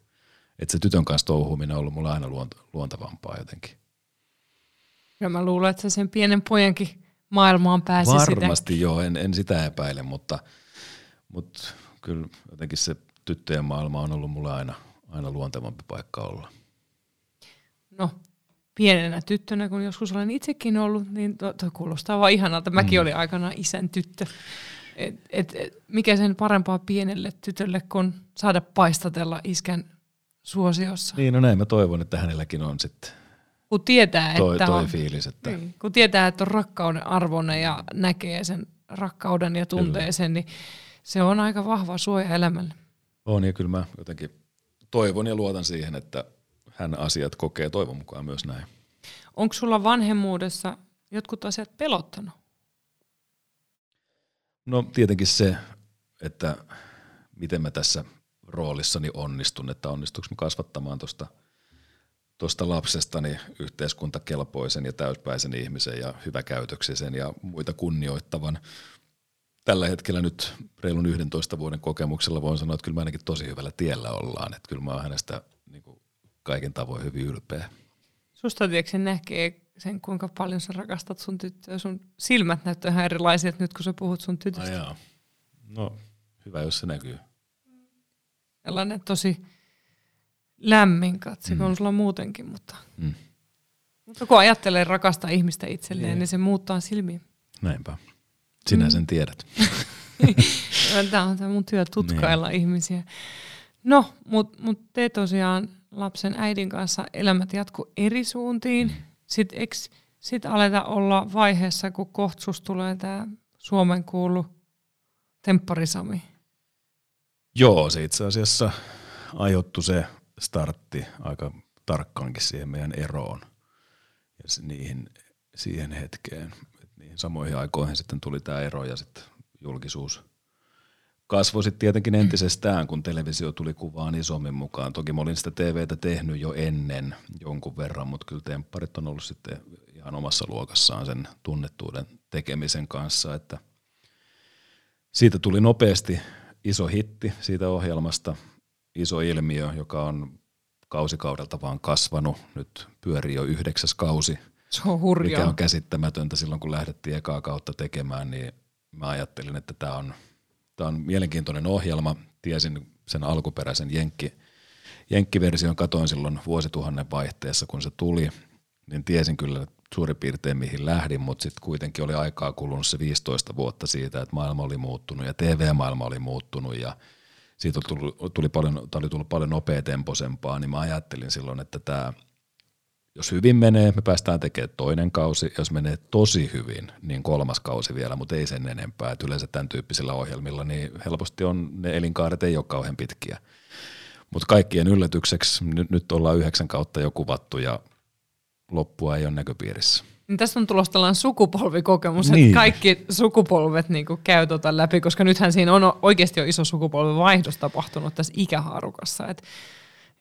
Että se tytön kanssa touhuminen on ollut mulle aina luont, luontavampaa jotenkin. Ja mä luulen, että se sen pienen pojankin maailmaan pääsi Varmasti sitä. joo, en, en sitä epäile, mutta, mutta kyllä jotenkin se tyttöjen maailma on ollut mulle aina, aina luontevampi paikka olla. No, pienenä tyttönä, kun joskus olen itsekin ollut, niin to, to kuulostaa vaan ihanalta. Mäkin mm. olin aikana isän tyttö. Et, et, et, mikä sen parempaa pienelle tytölle, kun saada paistatella iskän suosiossa. Niin, no näin mä toivon, että hänelläkin on sitten kun tietää, toi, että toi on, fiilis. Että... niin, kun tietää, että on rakkauden arvoinen ja näkee sen rakkauden ja tuntee kyllä. sen, niin se on aika vahva suoja elämälle. On ja kyllä mä jotenkin toivon ja luotan siihen, että hän asiat kokee toivon mukaan myös näin. Onko sulla vanhemmuudessa jotkut asiat pelottanut? No tietenkin se, että miten mä tässä roolissani onnistun, että onnistuuko mä kasvattamaan tuosta tuosta lapsestani yhteiskuntakelpoisen ja täyspäisen ihmisen ja hyväkäytöksisen ja muita kunnioittavan. Tällä hetkellä nyt reilun 11 vuoden kokemuksella voin sanoa, että kyllä mä ainakin tosi hyvällä tiellä ollaan. Että kyllä mä oon hänestä niin kuin kaiken tavoin hyvin ylpeä. Susta tiedätkö näkee sen, kuinka paljon sä rakastat sun tyttöä. Sun silmät näyttää ihan erilaiset nyt, kun sä puhut sun tytöstä. Ai no, hyvä, jos se näkyy. Sellainen tosi lämmin katse, mm. on sulla muutenkin, mutta, mm. mutta kun ajattelee rakasta ihmistä itselleen, niin, niin se muuttaa silmiä. Näinpä. Sinä mm. sen tiedät. tämä on tämä mun työ tutkailla niin. ihmisiä. No, mutta mut te tosiaan lapsen äidin kanssa elämät jatku eri suuntiin. Mm. Sitten eikö sit aleta olla vaiheessa, kun kohtsus tulee tämä Suomen kuulu tempparisami? Joo, se itse asiassa aiheuttui se startti aika tarkkaankin siihen meidän eroon ja niihin, siihen hetkeen. Et niihin samoihin aikoihin sitten tuli tämä ero ja sitten julkisuus kasvoi sitten tietenkin entisestään, kun televisio tuli kuvaan isommin mukaan. Toki mä olin sitä TVtä tehnyt jo ennen jonkun verran, mutta kyllä tempparit on ollut sitten ihan omassa luokassaan sen tunnettuuden tekemisen kanssa, että siitä tuli nopeasti iso hitti siitä ohjelmasta – iso ilmiö, joka on kausikaudelta vaan kasvanut. Nyt pyörii jo yhdeksäs kausi. Se on hurjaa. Mikä on käsittämätöntä silloin, kun lähdettiin ekaa kautta tekemään, niin mä ajattelin, että tämä on, tää on mielenkiintoinen ohjelma. Tiesin sen alkuperäisen jenkki, jenkkiversion, katoin silloin vuosituhannen vaihteessa, kun se tuli, niin tiesin kyllä suurin piirtein mihin lähdin, mutta sitten kuitenkin oli aikaa kulunut se 15 vuotta siitä, että maailma oli muuttunut ja TV-maailma oli muuttunut ja – siitä tuli, tuli paljon, oli tullut paljon nopeatempoisempaa, niin mä ajattelin silloin, että tämä, jos hyvin menee, me päästään tekemään toinen kausi, jos menee tosi hyvin, niin kolmas kausi vielä, mutta ei sen enempää. Et yleensä tämän tyyppisillä ohjelmilla, niin helposti on, ne elinkaaret ei ole kauhean pitkiä. Mutta kaikkien yllätykseksi nyt, nyt ollaan yhdeksän kautta jo kuvattu ja loppua ei ole näköpiirissä. Niin tässä on tulossa tällainen sukupolvikokemus, niin. että kaikki sukupolvet niin kuin käy tota läpi, koska nythän siinä on oikeasti jo iso sukupolven vaihdos tapahtunut tässä ikähaarukassa. Että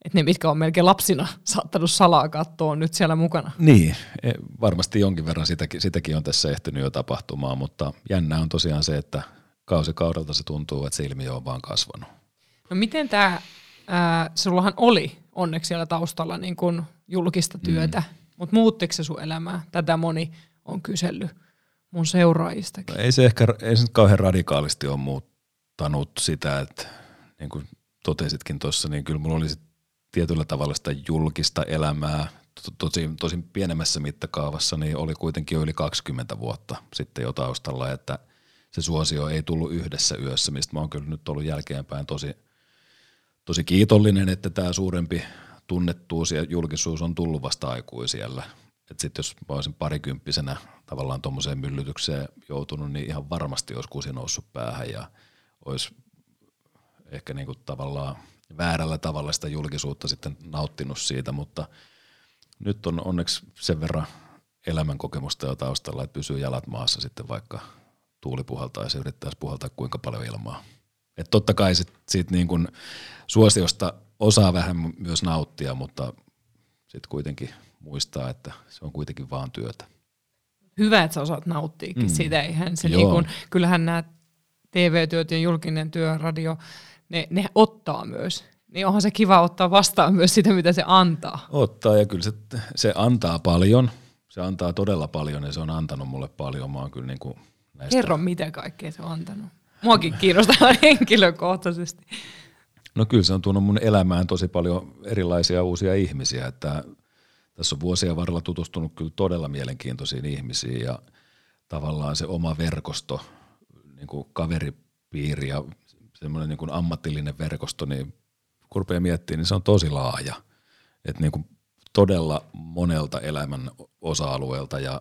et ne, mitkä on melkein lapsina saattanut salaa katsoa, on nyt siellä mukana. Niin, e, varmasti jonkin verran sitäkin, sitäkin on tässä ehtinyt jo tapahtumaan, mutta jännä on tosiaan se, että kausikaudelta se tuntuu, että se ilmiö on vaan kasvanut. No miten tämä, sullahan oli onneksi siellä taustalla niin kuin julkista työtä, mm mutta muuttiko se sun elämää? Tätä moni on kysellyt mun seuraajistakin. No ei se ehkä ei se kauhean radikaalisti ole muuttanut sitä, että niin kuin totesitkin tuossa, niin kyllä mulla oli tietyllä tavalla sitä julkista elämää, tosi, tosi pienemmässä mittakaavassa, niin oli kuitenkin jo yli 20 vuotta sitten jo taustalla, että se suosio ei tullut yhdessä yössä, mistä mä oon kyllä nyt ollut jälkeenpäin tosi, tosi kiitollinen, että tämä suurempi tunnettuus ja julkisuus on tullut vasta aikuisiellä. Että sitten jos mä olisin parikymppisenä tavallaan tuommoiseen myllytykseen joutunut, niin ihan varmasti olisi kusi noussut päähän ja olisi ehkä niinku tavallaan väärällä tavalla sitä julkisuutta sitten nauttinut siitä, mutta nyt on onneksi sen verran elämänkokemusta jo taustalla, että pysyy jalat maassa sitten vaikka tuuli puhaltaisi ja yrittäisi puhaltaa kuinka paljon ilmaa. Et totta kai sit, siitä niin kun suosiosta osaa vähän myös nauttia, mutta sitten kuitenkin muistaa, että se on kuitenkin vaan työtä. hyvä, että sä osaat nauttiikin mm. siitä. Eihän se niin kun, kyllähän nämä TV-työt ja julkinen työ, radio, ne, ne ottaa myös. Niin onhan se kiva ottaa vastaan myös sitä, mitä se antaa. Ottaa ja kyllä se, se antaa paljon. Se antaa todella paljon ja se on antanut mulle paljon. Mä oon kyllä niin kuin näistä... Kerro, mitä kaikkea se on antanut. Muakin kiinnostaa henkilökohtaisesti. No kyllä se on tuonut mun elämään tosi paljon erilaisia uusia ihmisiä, että tässä on vuosien varrella tutustunut kyllä todella mielenkiintoisiin ihmisiin ja tavallaan se oma verkosto, niin kuin kaveripiiri ja semmoinen niin kuin ammatillinen verkosto, niin kun rupeaa miettimään, niin se on tosi laaja. Että niin kuin todella monelta elämän osa-alueelta ja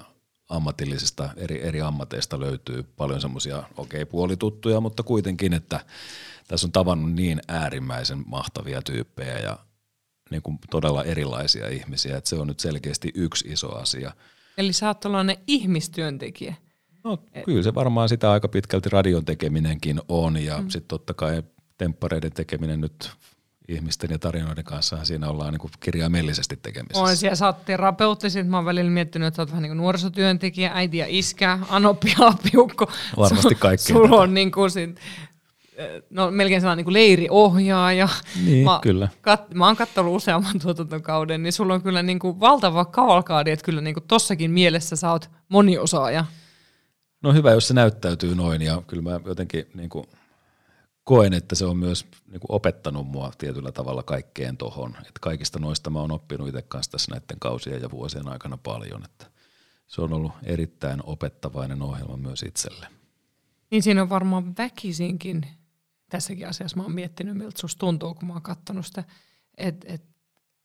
ammatillisista eri, eri ammateista löytyy paljon semmoisia, okei okay, puolituttuja, mutta kuitenkin, että tässä on tavannut niin äärimmäisen mahtavia tyyppejä ja niin kuin todella erilaisia ihmisiä, että se on nyt selkeästi yksi iso asia. Eli sä oot tällainen ihmistyöntekijä. No kyllä se varmaan sitä aika pitkälti radion tekeminenkin on ja mm. sitten totta kai temppareiden tekeminen nyt ihmisten ja tarinoiden kanssa siinä ollaan niin kuin kirjaimellisesti tekemisissä. On siellä, sä oot terapeutti, mä oon välillä miettinyt, että sä oot vähän niin kuin nuorisotyöntekijä, äiti ja iskä, anoppi ja apiukko. Varmasti kaikki. Sulla on niin kuin sit, no melkein sellainen niin kuin leiriohjaaja. Niin, mä, kyllä. Kat, mä oon katsonut useamman tuotantokauden, niin sulla on kyllä niin kuin valtava kavalkaadi, että kyllä niin kuin tossakin mielessä sä oot moniosaaja. No hyvä, jos se näyttäytyy noin ja kyllä mä jotenkin niin kuin koen, että se on myös niin kuin opettanut mua tietyllä tavalla kaikkeen tohon. Että kaikista noista mä oon oppinut itse kanssa tässä näiden kausien ja vuosien aikana paljon. Että se on ollut erittäin opettavainen ohjelma myös itselle. Niin siinä on varmaan väkisinkin, tässäkin asiassa mä oon miettinyt, miltä susta tuntuu, kun mä oon katsonut sitä, että et,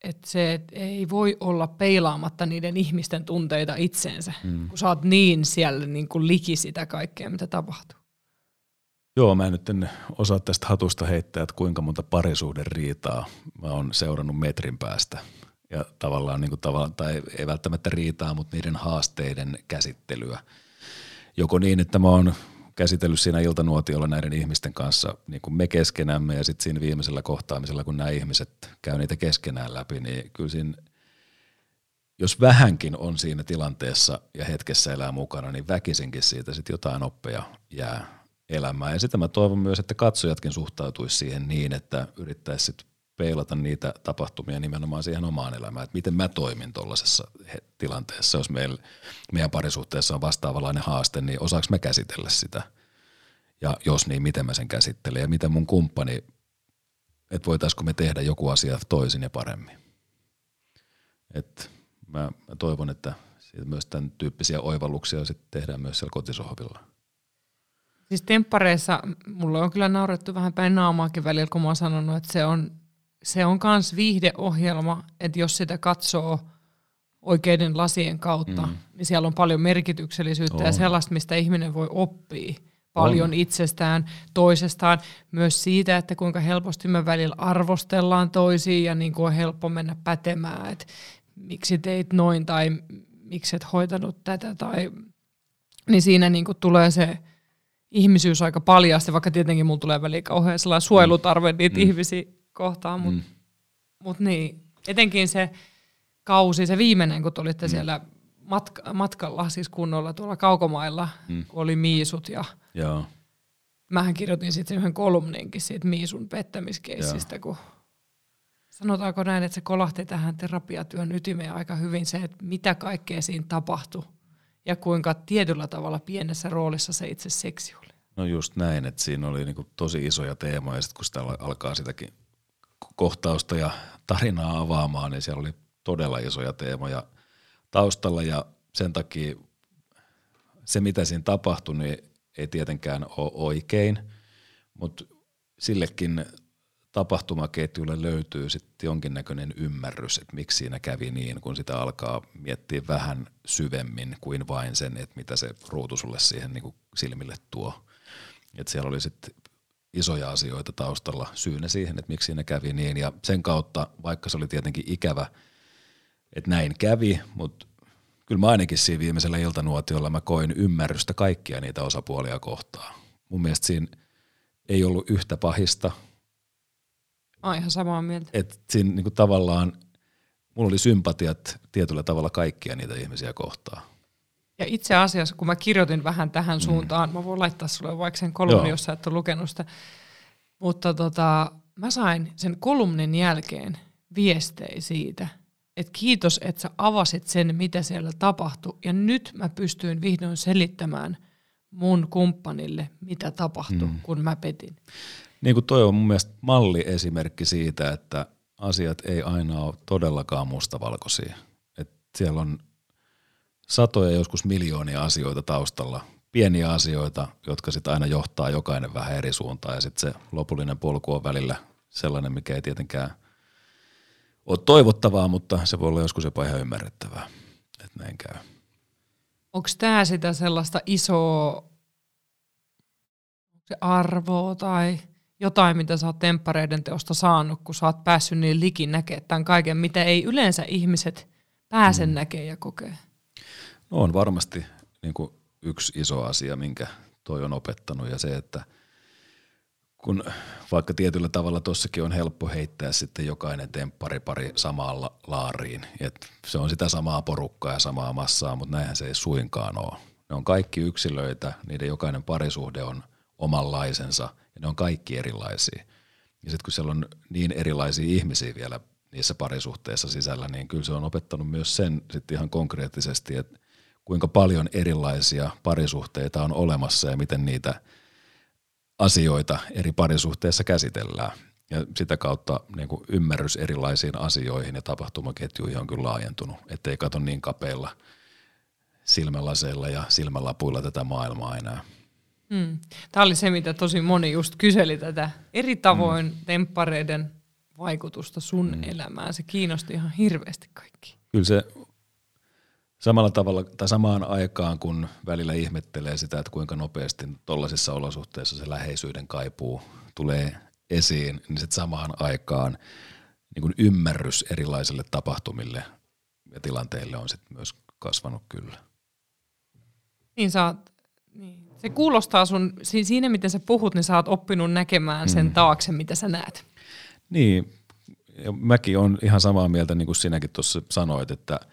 et se et ei voi olla peilaamatta niiden ihmisten tunteita itseensä, mm. kun sä oot niin siellä niin kuin liki sitä kaikkea, mitä tapahtuu. Joo, mä en nyt en osaa tästä hatusta heittää, että kuinka monta parisuuden riitaa mä oon seurannut metrin päästä. Ja tavallaan, niin kuin tavallaan tai ei välttämättä riitaa, mutta niiden haasteiden käsittelyä. Joko niin, että mä oon käsitellyt siinä iltanuotiolla näiden ihmisten kanssa niin kuin me keskenämme ja sitten siinä viimeisellä kohtaamisella, kun nämä ihmiset käy niitä keskenään läpi, niin kyllä siinä, jos vähänkin on siinä tilanteessa ja hetkessä elää mukana, niin väkisinkin siitä sitten jotain oppeja jää elämään. Ja sitä mä toivon myös, että katsojatkin suhtautuisi siihen niin, että yrittäisi peilata niitä tapahtumia nimenomaan siihen omaan elämään, että miten mä toimin tuollaisessa tilanteessa, jos meillä, meidän parisuhteessa on vastaavanlainen haaste, niin osaako mä käsitellä sitä? Ja jos niin, miten mä sen käsittelen ja miten mun kumppani, että voitaisiko me tehdä joku asia toisin ja paremmin. Et mä, mä toivon, että myös tämän tyyppisiä oivalluksia sitten tehdään myös siellä kotisohvilla. Siis temppareissa mulla on kyllä naurettu vähän päin naamaakin välillä, kun mä oon sanonut, että se on, se on kans viihdeohjelma, että jos sitä katsoo oikeiden lasien kautta, mm. niin siellä on paljon merkityksellisyyttä on. ja sellaista, mistä ihminen voi oppia paljon on. itsestään, toisestaan, myös siitä, että kuinka helposti me välillä arvostellaan toisiin ja niin kuin on helppo mennä pätemään, että miksi teit noin tai miksi et hoitanut tätä tai niin siinä niin kuin tulee se ihmisyys aika paljasti, vaikka tietenkin mulla tulee väliin kauhean sellainen suojelutarve mm. niitä mm. ihmisiä kohtaan, mutta mm. mut niin, etenkin se kausi, se viimeinen, kun tulitte mm. siellä matka, matkalla, siis kunnolla tuolla kaukomailla, mm. kun oli miisut ja Joo. mähän kirjoitin sitten yhden kolumninkin siitä miisun pettämiskeissistä, kun sanotaanko näin, että se kolahti tähän terapiatyön ytimeen aika hyvin se, että mitä kaikkea siinä tapahtui ja kuinka tietyllä tavalla pienessä roolissa se itse seksi oli. No just näin, että siinä oli niinku tosi isoja teemoja ja sitten kun sitä alkaa sitäkin kohtausta ja tarinaa avaamaan, niin siellä oli todella isoja teemoja taustalla ja sen takia se, mitä siinä tapahtui, niin ei tietenkään ole oikein, mutta sillekin tapahtumaketjulle löytyy sitten jonkinnäköinen ymmärrys, että miksi siinä kävi niin, kun sitä alkaa miettiä vähän syvemmin kuin vain sen, että mitä se ruutu sulle siihen niin kuin silmille tuo. Et siellä oli sitten isoja asioita taustalla syynä siihen, että miksi siinä kävi niin. Ja sen kautta, vaikka se oli tietenkin ikävä, että näin kävi, mutta kyllä mä ainakin siinä viimeisellä iltanuotiolla mä koin ymmärrystä kaikkia niitä osapuolia kohtaan. Mun mielestä siinä ei ollut yhtä pahista – Olen ihan samaa mieltä. Et siinä niinku tavallaan, mulla oli sympatiat tietyllä tavalla kaikkia niitä ihmisiä kohtaan. Ja itse asiassa, kun mä kirjoitin vähän tähän mm. suuntaan, mä voin laittaa sulle vaikka sen kolumnin, jos sä et ole lukenut sitä, mutta tota, mä sain sen kolumnin jälkeen viestejä siitä, että kiitos, että sä avasit sen, mitä siellä tapahtui, ja nyt mä pystyin vihdoin selittämään mun kumppanille, mitä tapahtui, mm. kun mä petin. Niin kuin toi on mun mielestä malliesimerkki siitä, että asiat ei aina ole todellakaan mustavalkoisia. Et siellä on satoja, joskus miljoonia asioita taustalla, pieniä asioita, jotka sitten aina johtaa jokainen vähän eri suuntaan ja sitten se lopullinen polku on välillä sellainen, mikä ei tietenkään ole toivottavaa, mutta se voi olla joskus jopa ihan ymmärrettävää, että näin käy. Onko tämä sitä sellaista isoa se arvoa tai jotain, mitä sä oot temppareiden teosta saanut, kun sä oot päässyt niin likin näkemään tämän kaiken, mitä ei yleensä ihmiset pääse mm. näkemään ja kokee? No on varmasti niin kuin yksi iso asia, minkä toi on opettanut ja se, että kun vaikka tietyllä tavalla tossakin on helppo heittää sitten jokainen temppari pari samalla laariin, että se on sitä samaa porukkaa ja samaa massaa, mutta näinhän se ei suinkaan ole. Ne on kaikki yksilöitä, niiden jokainen parisuhde on omanlaisensa ja ne on kaikki erilaisia. Ja sitten kun siellä on niin erilaisia ihmisiä vielä niissä parisuhteissa sisällä, niin kyllä se on opettanut myös sen sitten ihan konkreettisesti, että kuinka paljon erilaisia parisuhteita on olemassa ja miten niitä asioita eri parisuhteissa käsitellään. Ja sitä kautta niin kuin ymmärrys erilaisiin asioihin ja tapahtumaketjuihin on kyllä laajentunut, ettei kato niin kapeilla silmälaseilla ja silmälapuilla tätä maailmaa enää. Hmm. Tämä oli se, mitä tosi moni just kyseli tätä eri tavoin hmm. temppareiden vaikutusta sun hmm. elämään. Se kiinnosti ihan hirveästi kaikki. Kyllä se samalla tavalla tai samaan aikaan, kun välillä ihmettelee sitä, että kuinka nopeasti tuollaisissa olosuhteissa se läheisyyden kaipuu tulee esiin, niin sitten samaan aikaan niin kuin ymmärrys erilaisille tapahtumille ja tilanteille on sitten myös kasvanut kyllä. Niin sä oot, niin. Se kuulostaa sun, siinä miten sä puhut, niin sä oot oppinut näkemään sen mm. taakse, mitä sä näet. Niin, ja mäkin on ihan samaa mieltä, niin kuin sinäkin tuossa sanoit, että –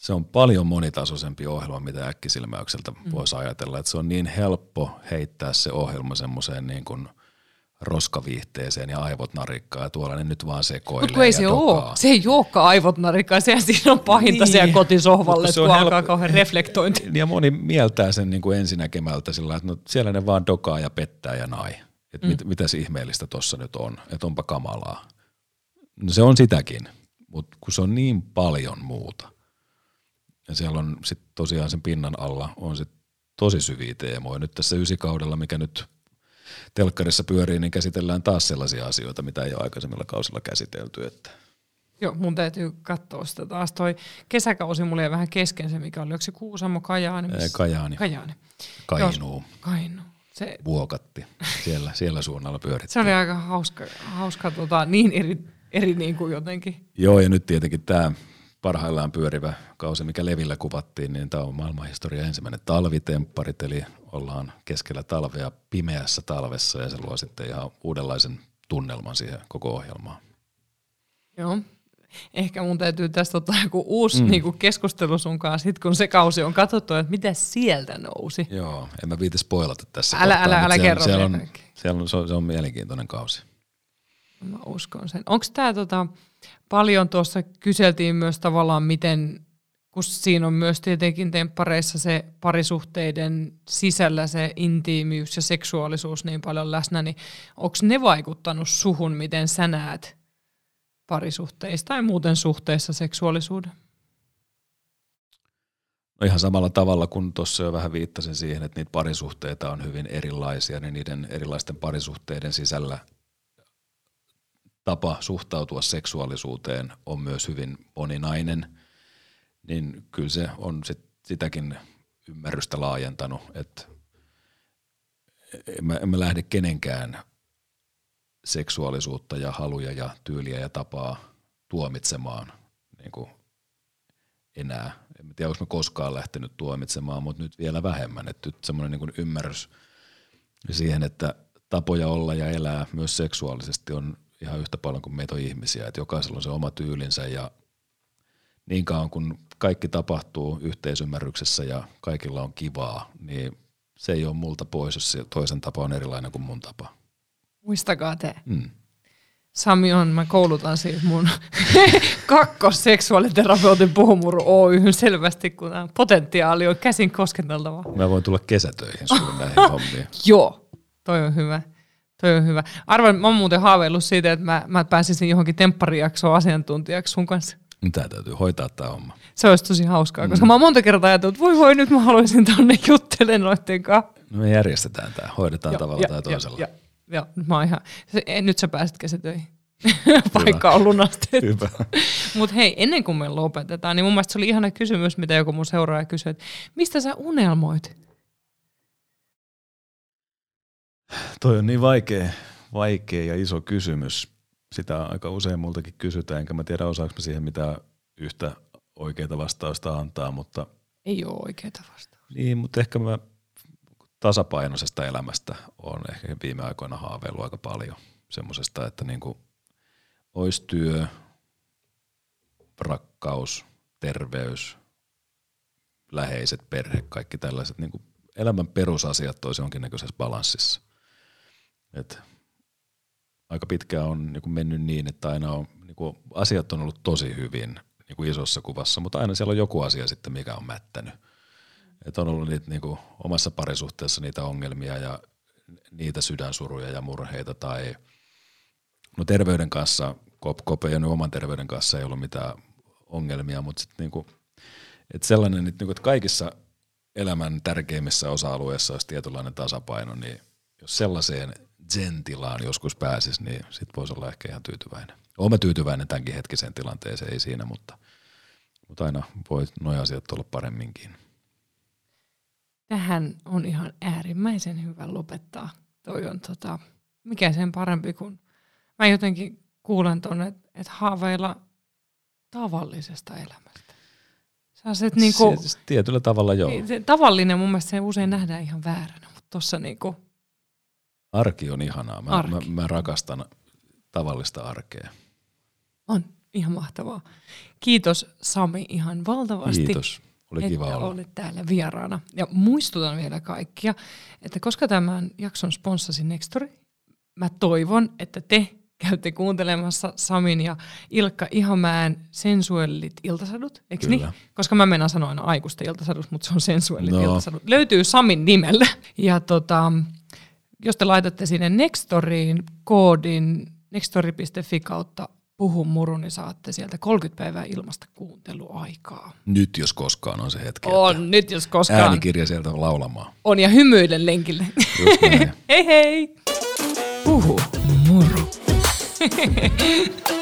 se on paljon monitasoisempi ohjelma, mitä äkkisilmäykseltä mm. voisi ajatella. Että se on niin helppo heittää se ohjelma semmoiseen niin kuin roskaviihteeseen ja aivot narikkaa ja tuolla ne nyt vaan sekoilee Mutta ei se ole. Se ei olekaan aivot narikkaa, sehän siinä on pahinta niin. siellä kotisohvalle, kun helppo. alkaa kauhean reflektointi. Ja moni mieltää sen niin kuin ensinäkemältä sillä että no siellä ne vaan dokaa ja pettää ja nai. Että mm. mit, mitä se ihmeellistä tuossa nyt on, että onpa kamalaa. No se on sitäkin, mutta kun se on niin paljon muuta – ja siellä on sitten tosiaan sen pinnan alla on sit tosi syviä teemoja. Nyt tässä ysikaudella, mikä nyt telkkarissa pyörii, niin käsitellään taas sellaisia asioita, mitä ei ole aikaisemmilla kausilla käsitelty. Että. Joo, mun täytyy katsoa sitä taas. Toi kesäkausi mulle jäi vähän kesken se, mikä oli. Onko se Kuusamo, Kajaani? Missä? Kajaani. Kajaani. Kainuu. Kainuu. Se... Vuokatti. Siellä, siellä suunnalla pyöritti. Se oli aika hauska, hauska tota, niin eri, eri niin kuin jotenkin. Joo, ja nyt tietenkin tämä parhaillaan pyörivä kausi, mikä Levillä kuvattiin, niin tämä on maailmanhistorian ensimmäinen talvitemparit, eli ollaan keskellä talvea pimeässä talvessa ja se luo sitten ihan uudenlaisen tunnelman siihen koko ohjelmaan. Joo. Ehkä mun täytyy tästä ottaa joku uusi mm. niin keskustelu sun kanssa, sit kun se kausi on katsottu, että mitä sieltä nousi. Joo, en mä viitis spoilata tässä Älä, kohtaa, älä, älä siellä, kerro. Siellä on, siellä on, se, on, se on mielenkiintoinen kausi. Mä uskon sen. Onko tämä tota, paljon tuossa kyseltiin myös tavallaan, miten, kun siinä on myös tietenkin temppareissa se parisuhteiden sisällä se intiimiys ja seksuaalisuus niin paljon läsnä, niin onko ne vaikuttanut suhun, miten sä näet parisuhteista tai muuten suhteessa seksuaalisuuden? No ihan samalla tavalla kuin tuossa jo vähän viittasin siihen, että niitä parisuhteita on hyvin erilaisia, niin niiden erilaisten parisuhteiden sisällä tapa suhtautua seksuaalisuuteen on myös hyvin moninainen, niin kyllä se on sit sitäkin ymmärrystä laajentanut, että en mä, en mä lähde kenenkään seksuaalisuutta ja haluja ja tyyliä ja tapaa tuomitsemaan niin kuin enää. En tiedä, onko mä koskaan lähtenyt tuomitsemaan, mutta nyt vielä vähemmän. Että nyt semmoinen niin ymmärrys siihen, että tapoja olla ja elää myös seksuaalisesti on ihan yhtä paljon kuin meitä on ihmisiä, että jokaisella on se oma tyylinsä ja niin kauan kun kaikki tapahtuu yhteisymmärryksessä ja kaikilla on kivaa, niin se ei ole multa pois, jos se toisen tapa on erilainen kuin mun tapa. Muistakaa te. Mm. Sami on, mä koulutan siis mun kakkosseksuaaliterapeutin puhumuru Oyhyn selvästi, kun potentiaali on käsin kosketeltava. Mä voin tulla kesätöihin sulle näihin hommiin. Joo, toi on hyvä. Toi on hyvä. Arvan, mä oon muuten haaveillut siitä, että mä, mä pääsisin johonkin tempparijaksoon asiantuntijaksi sun kanssa. Tää täytyy hoitaa tämä homma. Se olisi tosi hauskaa, koska mm. mä oon monta kertaa ajatellut, että voi voi, nyt mä haluaisin tonne juttelemaan noitten kanssa. No me järjestetään tämä, hoidetaan tavalla tai toisella. Ja, ja, ja, mä oon ihan, se, en, nyt sä pääset kesätöihin. Paikka on lunastettu. Mutta hei, ennen kuin me lopetetaan, niin mun mielestä se oli ihana kysymys, mitä joku mun seuraaja kysyi, että mistä sä unelmoit? Toi on niin vaikea, vaikea ja iso kysymys. Sitä aika usein multakin kysytään, enkä mä tiedä osaako mä siihen mitä yhtä oikeaa vastausta antaa, mutta... Ei ole oikeaa vastausta. Niin, mutta ehkä mä tasapainoisesta elämästä on ehkä viime aikoina haaveillut aika paljon. Semmoisesta, että niinku olisi työ, rakkaus, terveys, läheiset, perhe, kaikki tällaiset niinku elämän perusasiat olisi jonkinnäköisessä balanssissa. Et aika pitkään on niin mennyt niin, että aina on, niin kuin asiat on ollut tosi hyvin niin kuin isossa kuvassa, mutta aina siellä on joku asia sitten, mikä on mättänyt. Et on ollut niitä niin kuin omassa parisuhteessa niitä ongelmia ja niitä sydänsuruja ja murheita tai no terveyden kanssa, kop, kop ei ole oman terveyden kanssa ei ollut mitään ongelmia, mutta sitten niin kuin, että sellainen, että, niin kuin, kaikissa elämän tärkeimmissä osa-alueissa olisi tietynlainen tasapaino, niin jos sellaiseen zen-tilaan joskus pääsisi, niin sit voisi olla ehkä ihan tyytyväinen. Olen tyytyväinen tämänkin hetkiseen tilanteeseen, ei siinä, mutta, mutta aina voi nuo asiat olla paremminkin. Tähän on ihan äärimmäisen hyvä lopettaa. Toi on tota, mikä sen parempi kuin, mä jotenkin kuulen tuonne, että et haaveilla tavallisesta elämästä. Sellaiset niinku, se, tietyllä tavalla joo. Niin, se, tavallinen mun mielestä se usein nähdään ihan vääränä, mutta tuossa niinku, Arki on ihanaa. Mä, Arki. mä, mä rakastan tavallista arkea. On ihan mahtavaa. Kiitos Sami ihan valtavasti. Kiitos. Oli kiva että olla. olit täällä vieraana. Ja muistutan vielä kaikkia, että koska tämän jakson sponssasi Nextori, mä toivon, että te käytte kuuntelemassa Samin ja Ilkka Ihamäen sensuellit iltasadut, eikö niin? Koska mä menen sanoa aina aikuisten iltasadut, mutta se on sensuellit no. iltasadut. Löytyy Samin nimellä. Ja tota, jos te laitatte sinne Nextoriin koodin nextori.fi kautta puhun muru, niin saatte sieltä 30 päivää ilmasta kuunteluaikaa. Nyt jos koskaan on se hetki. On, nyt jos koskaan. Äänikirja sieltä laulamaan. On ja hymyiden lenkille. hei hei! Puhu muru.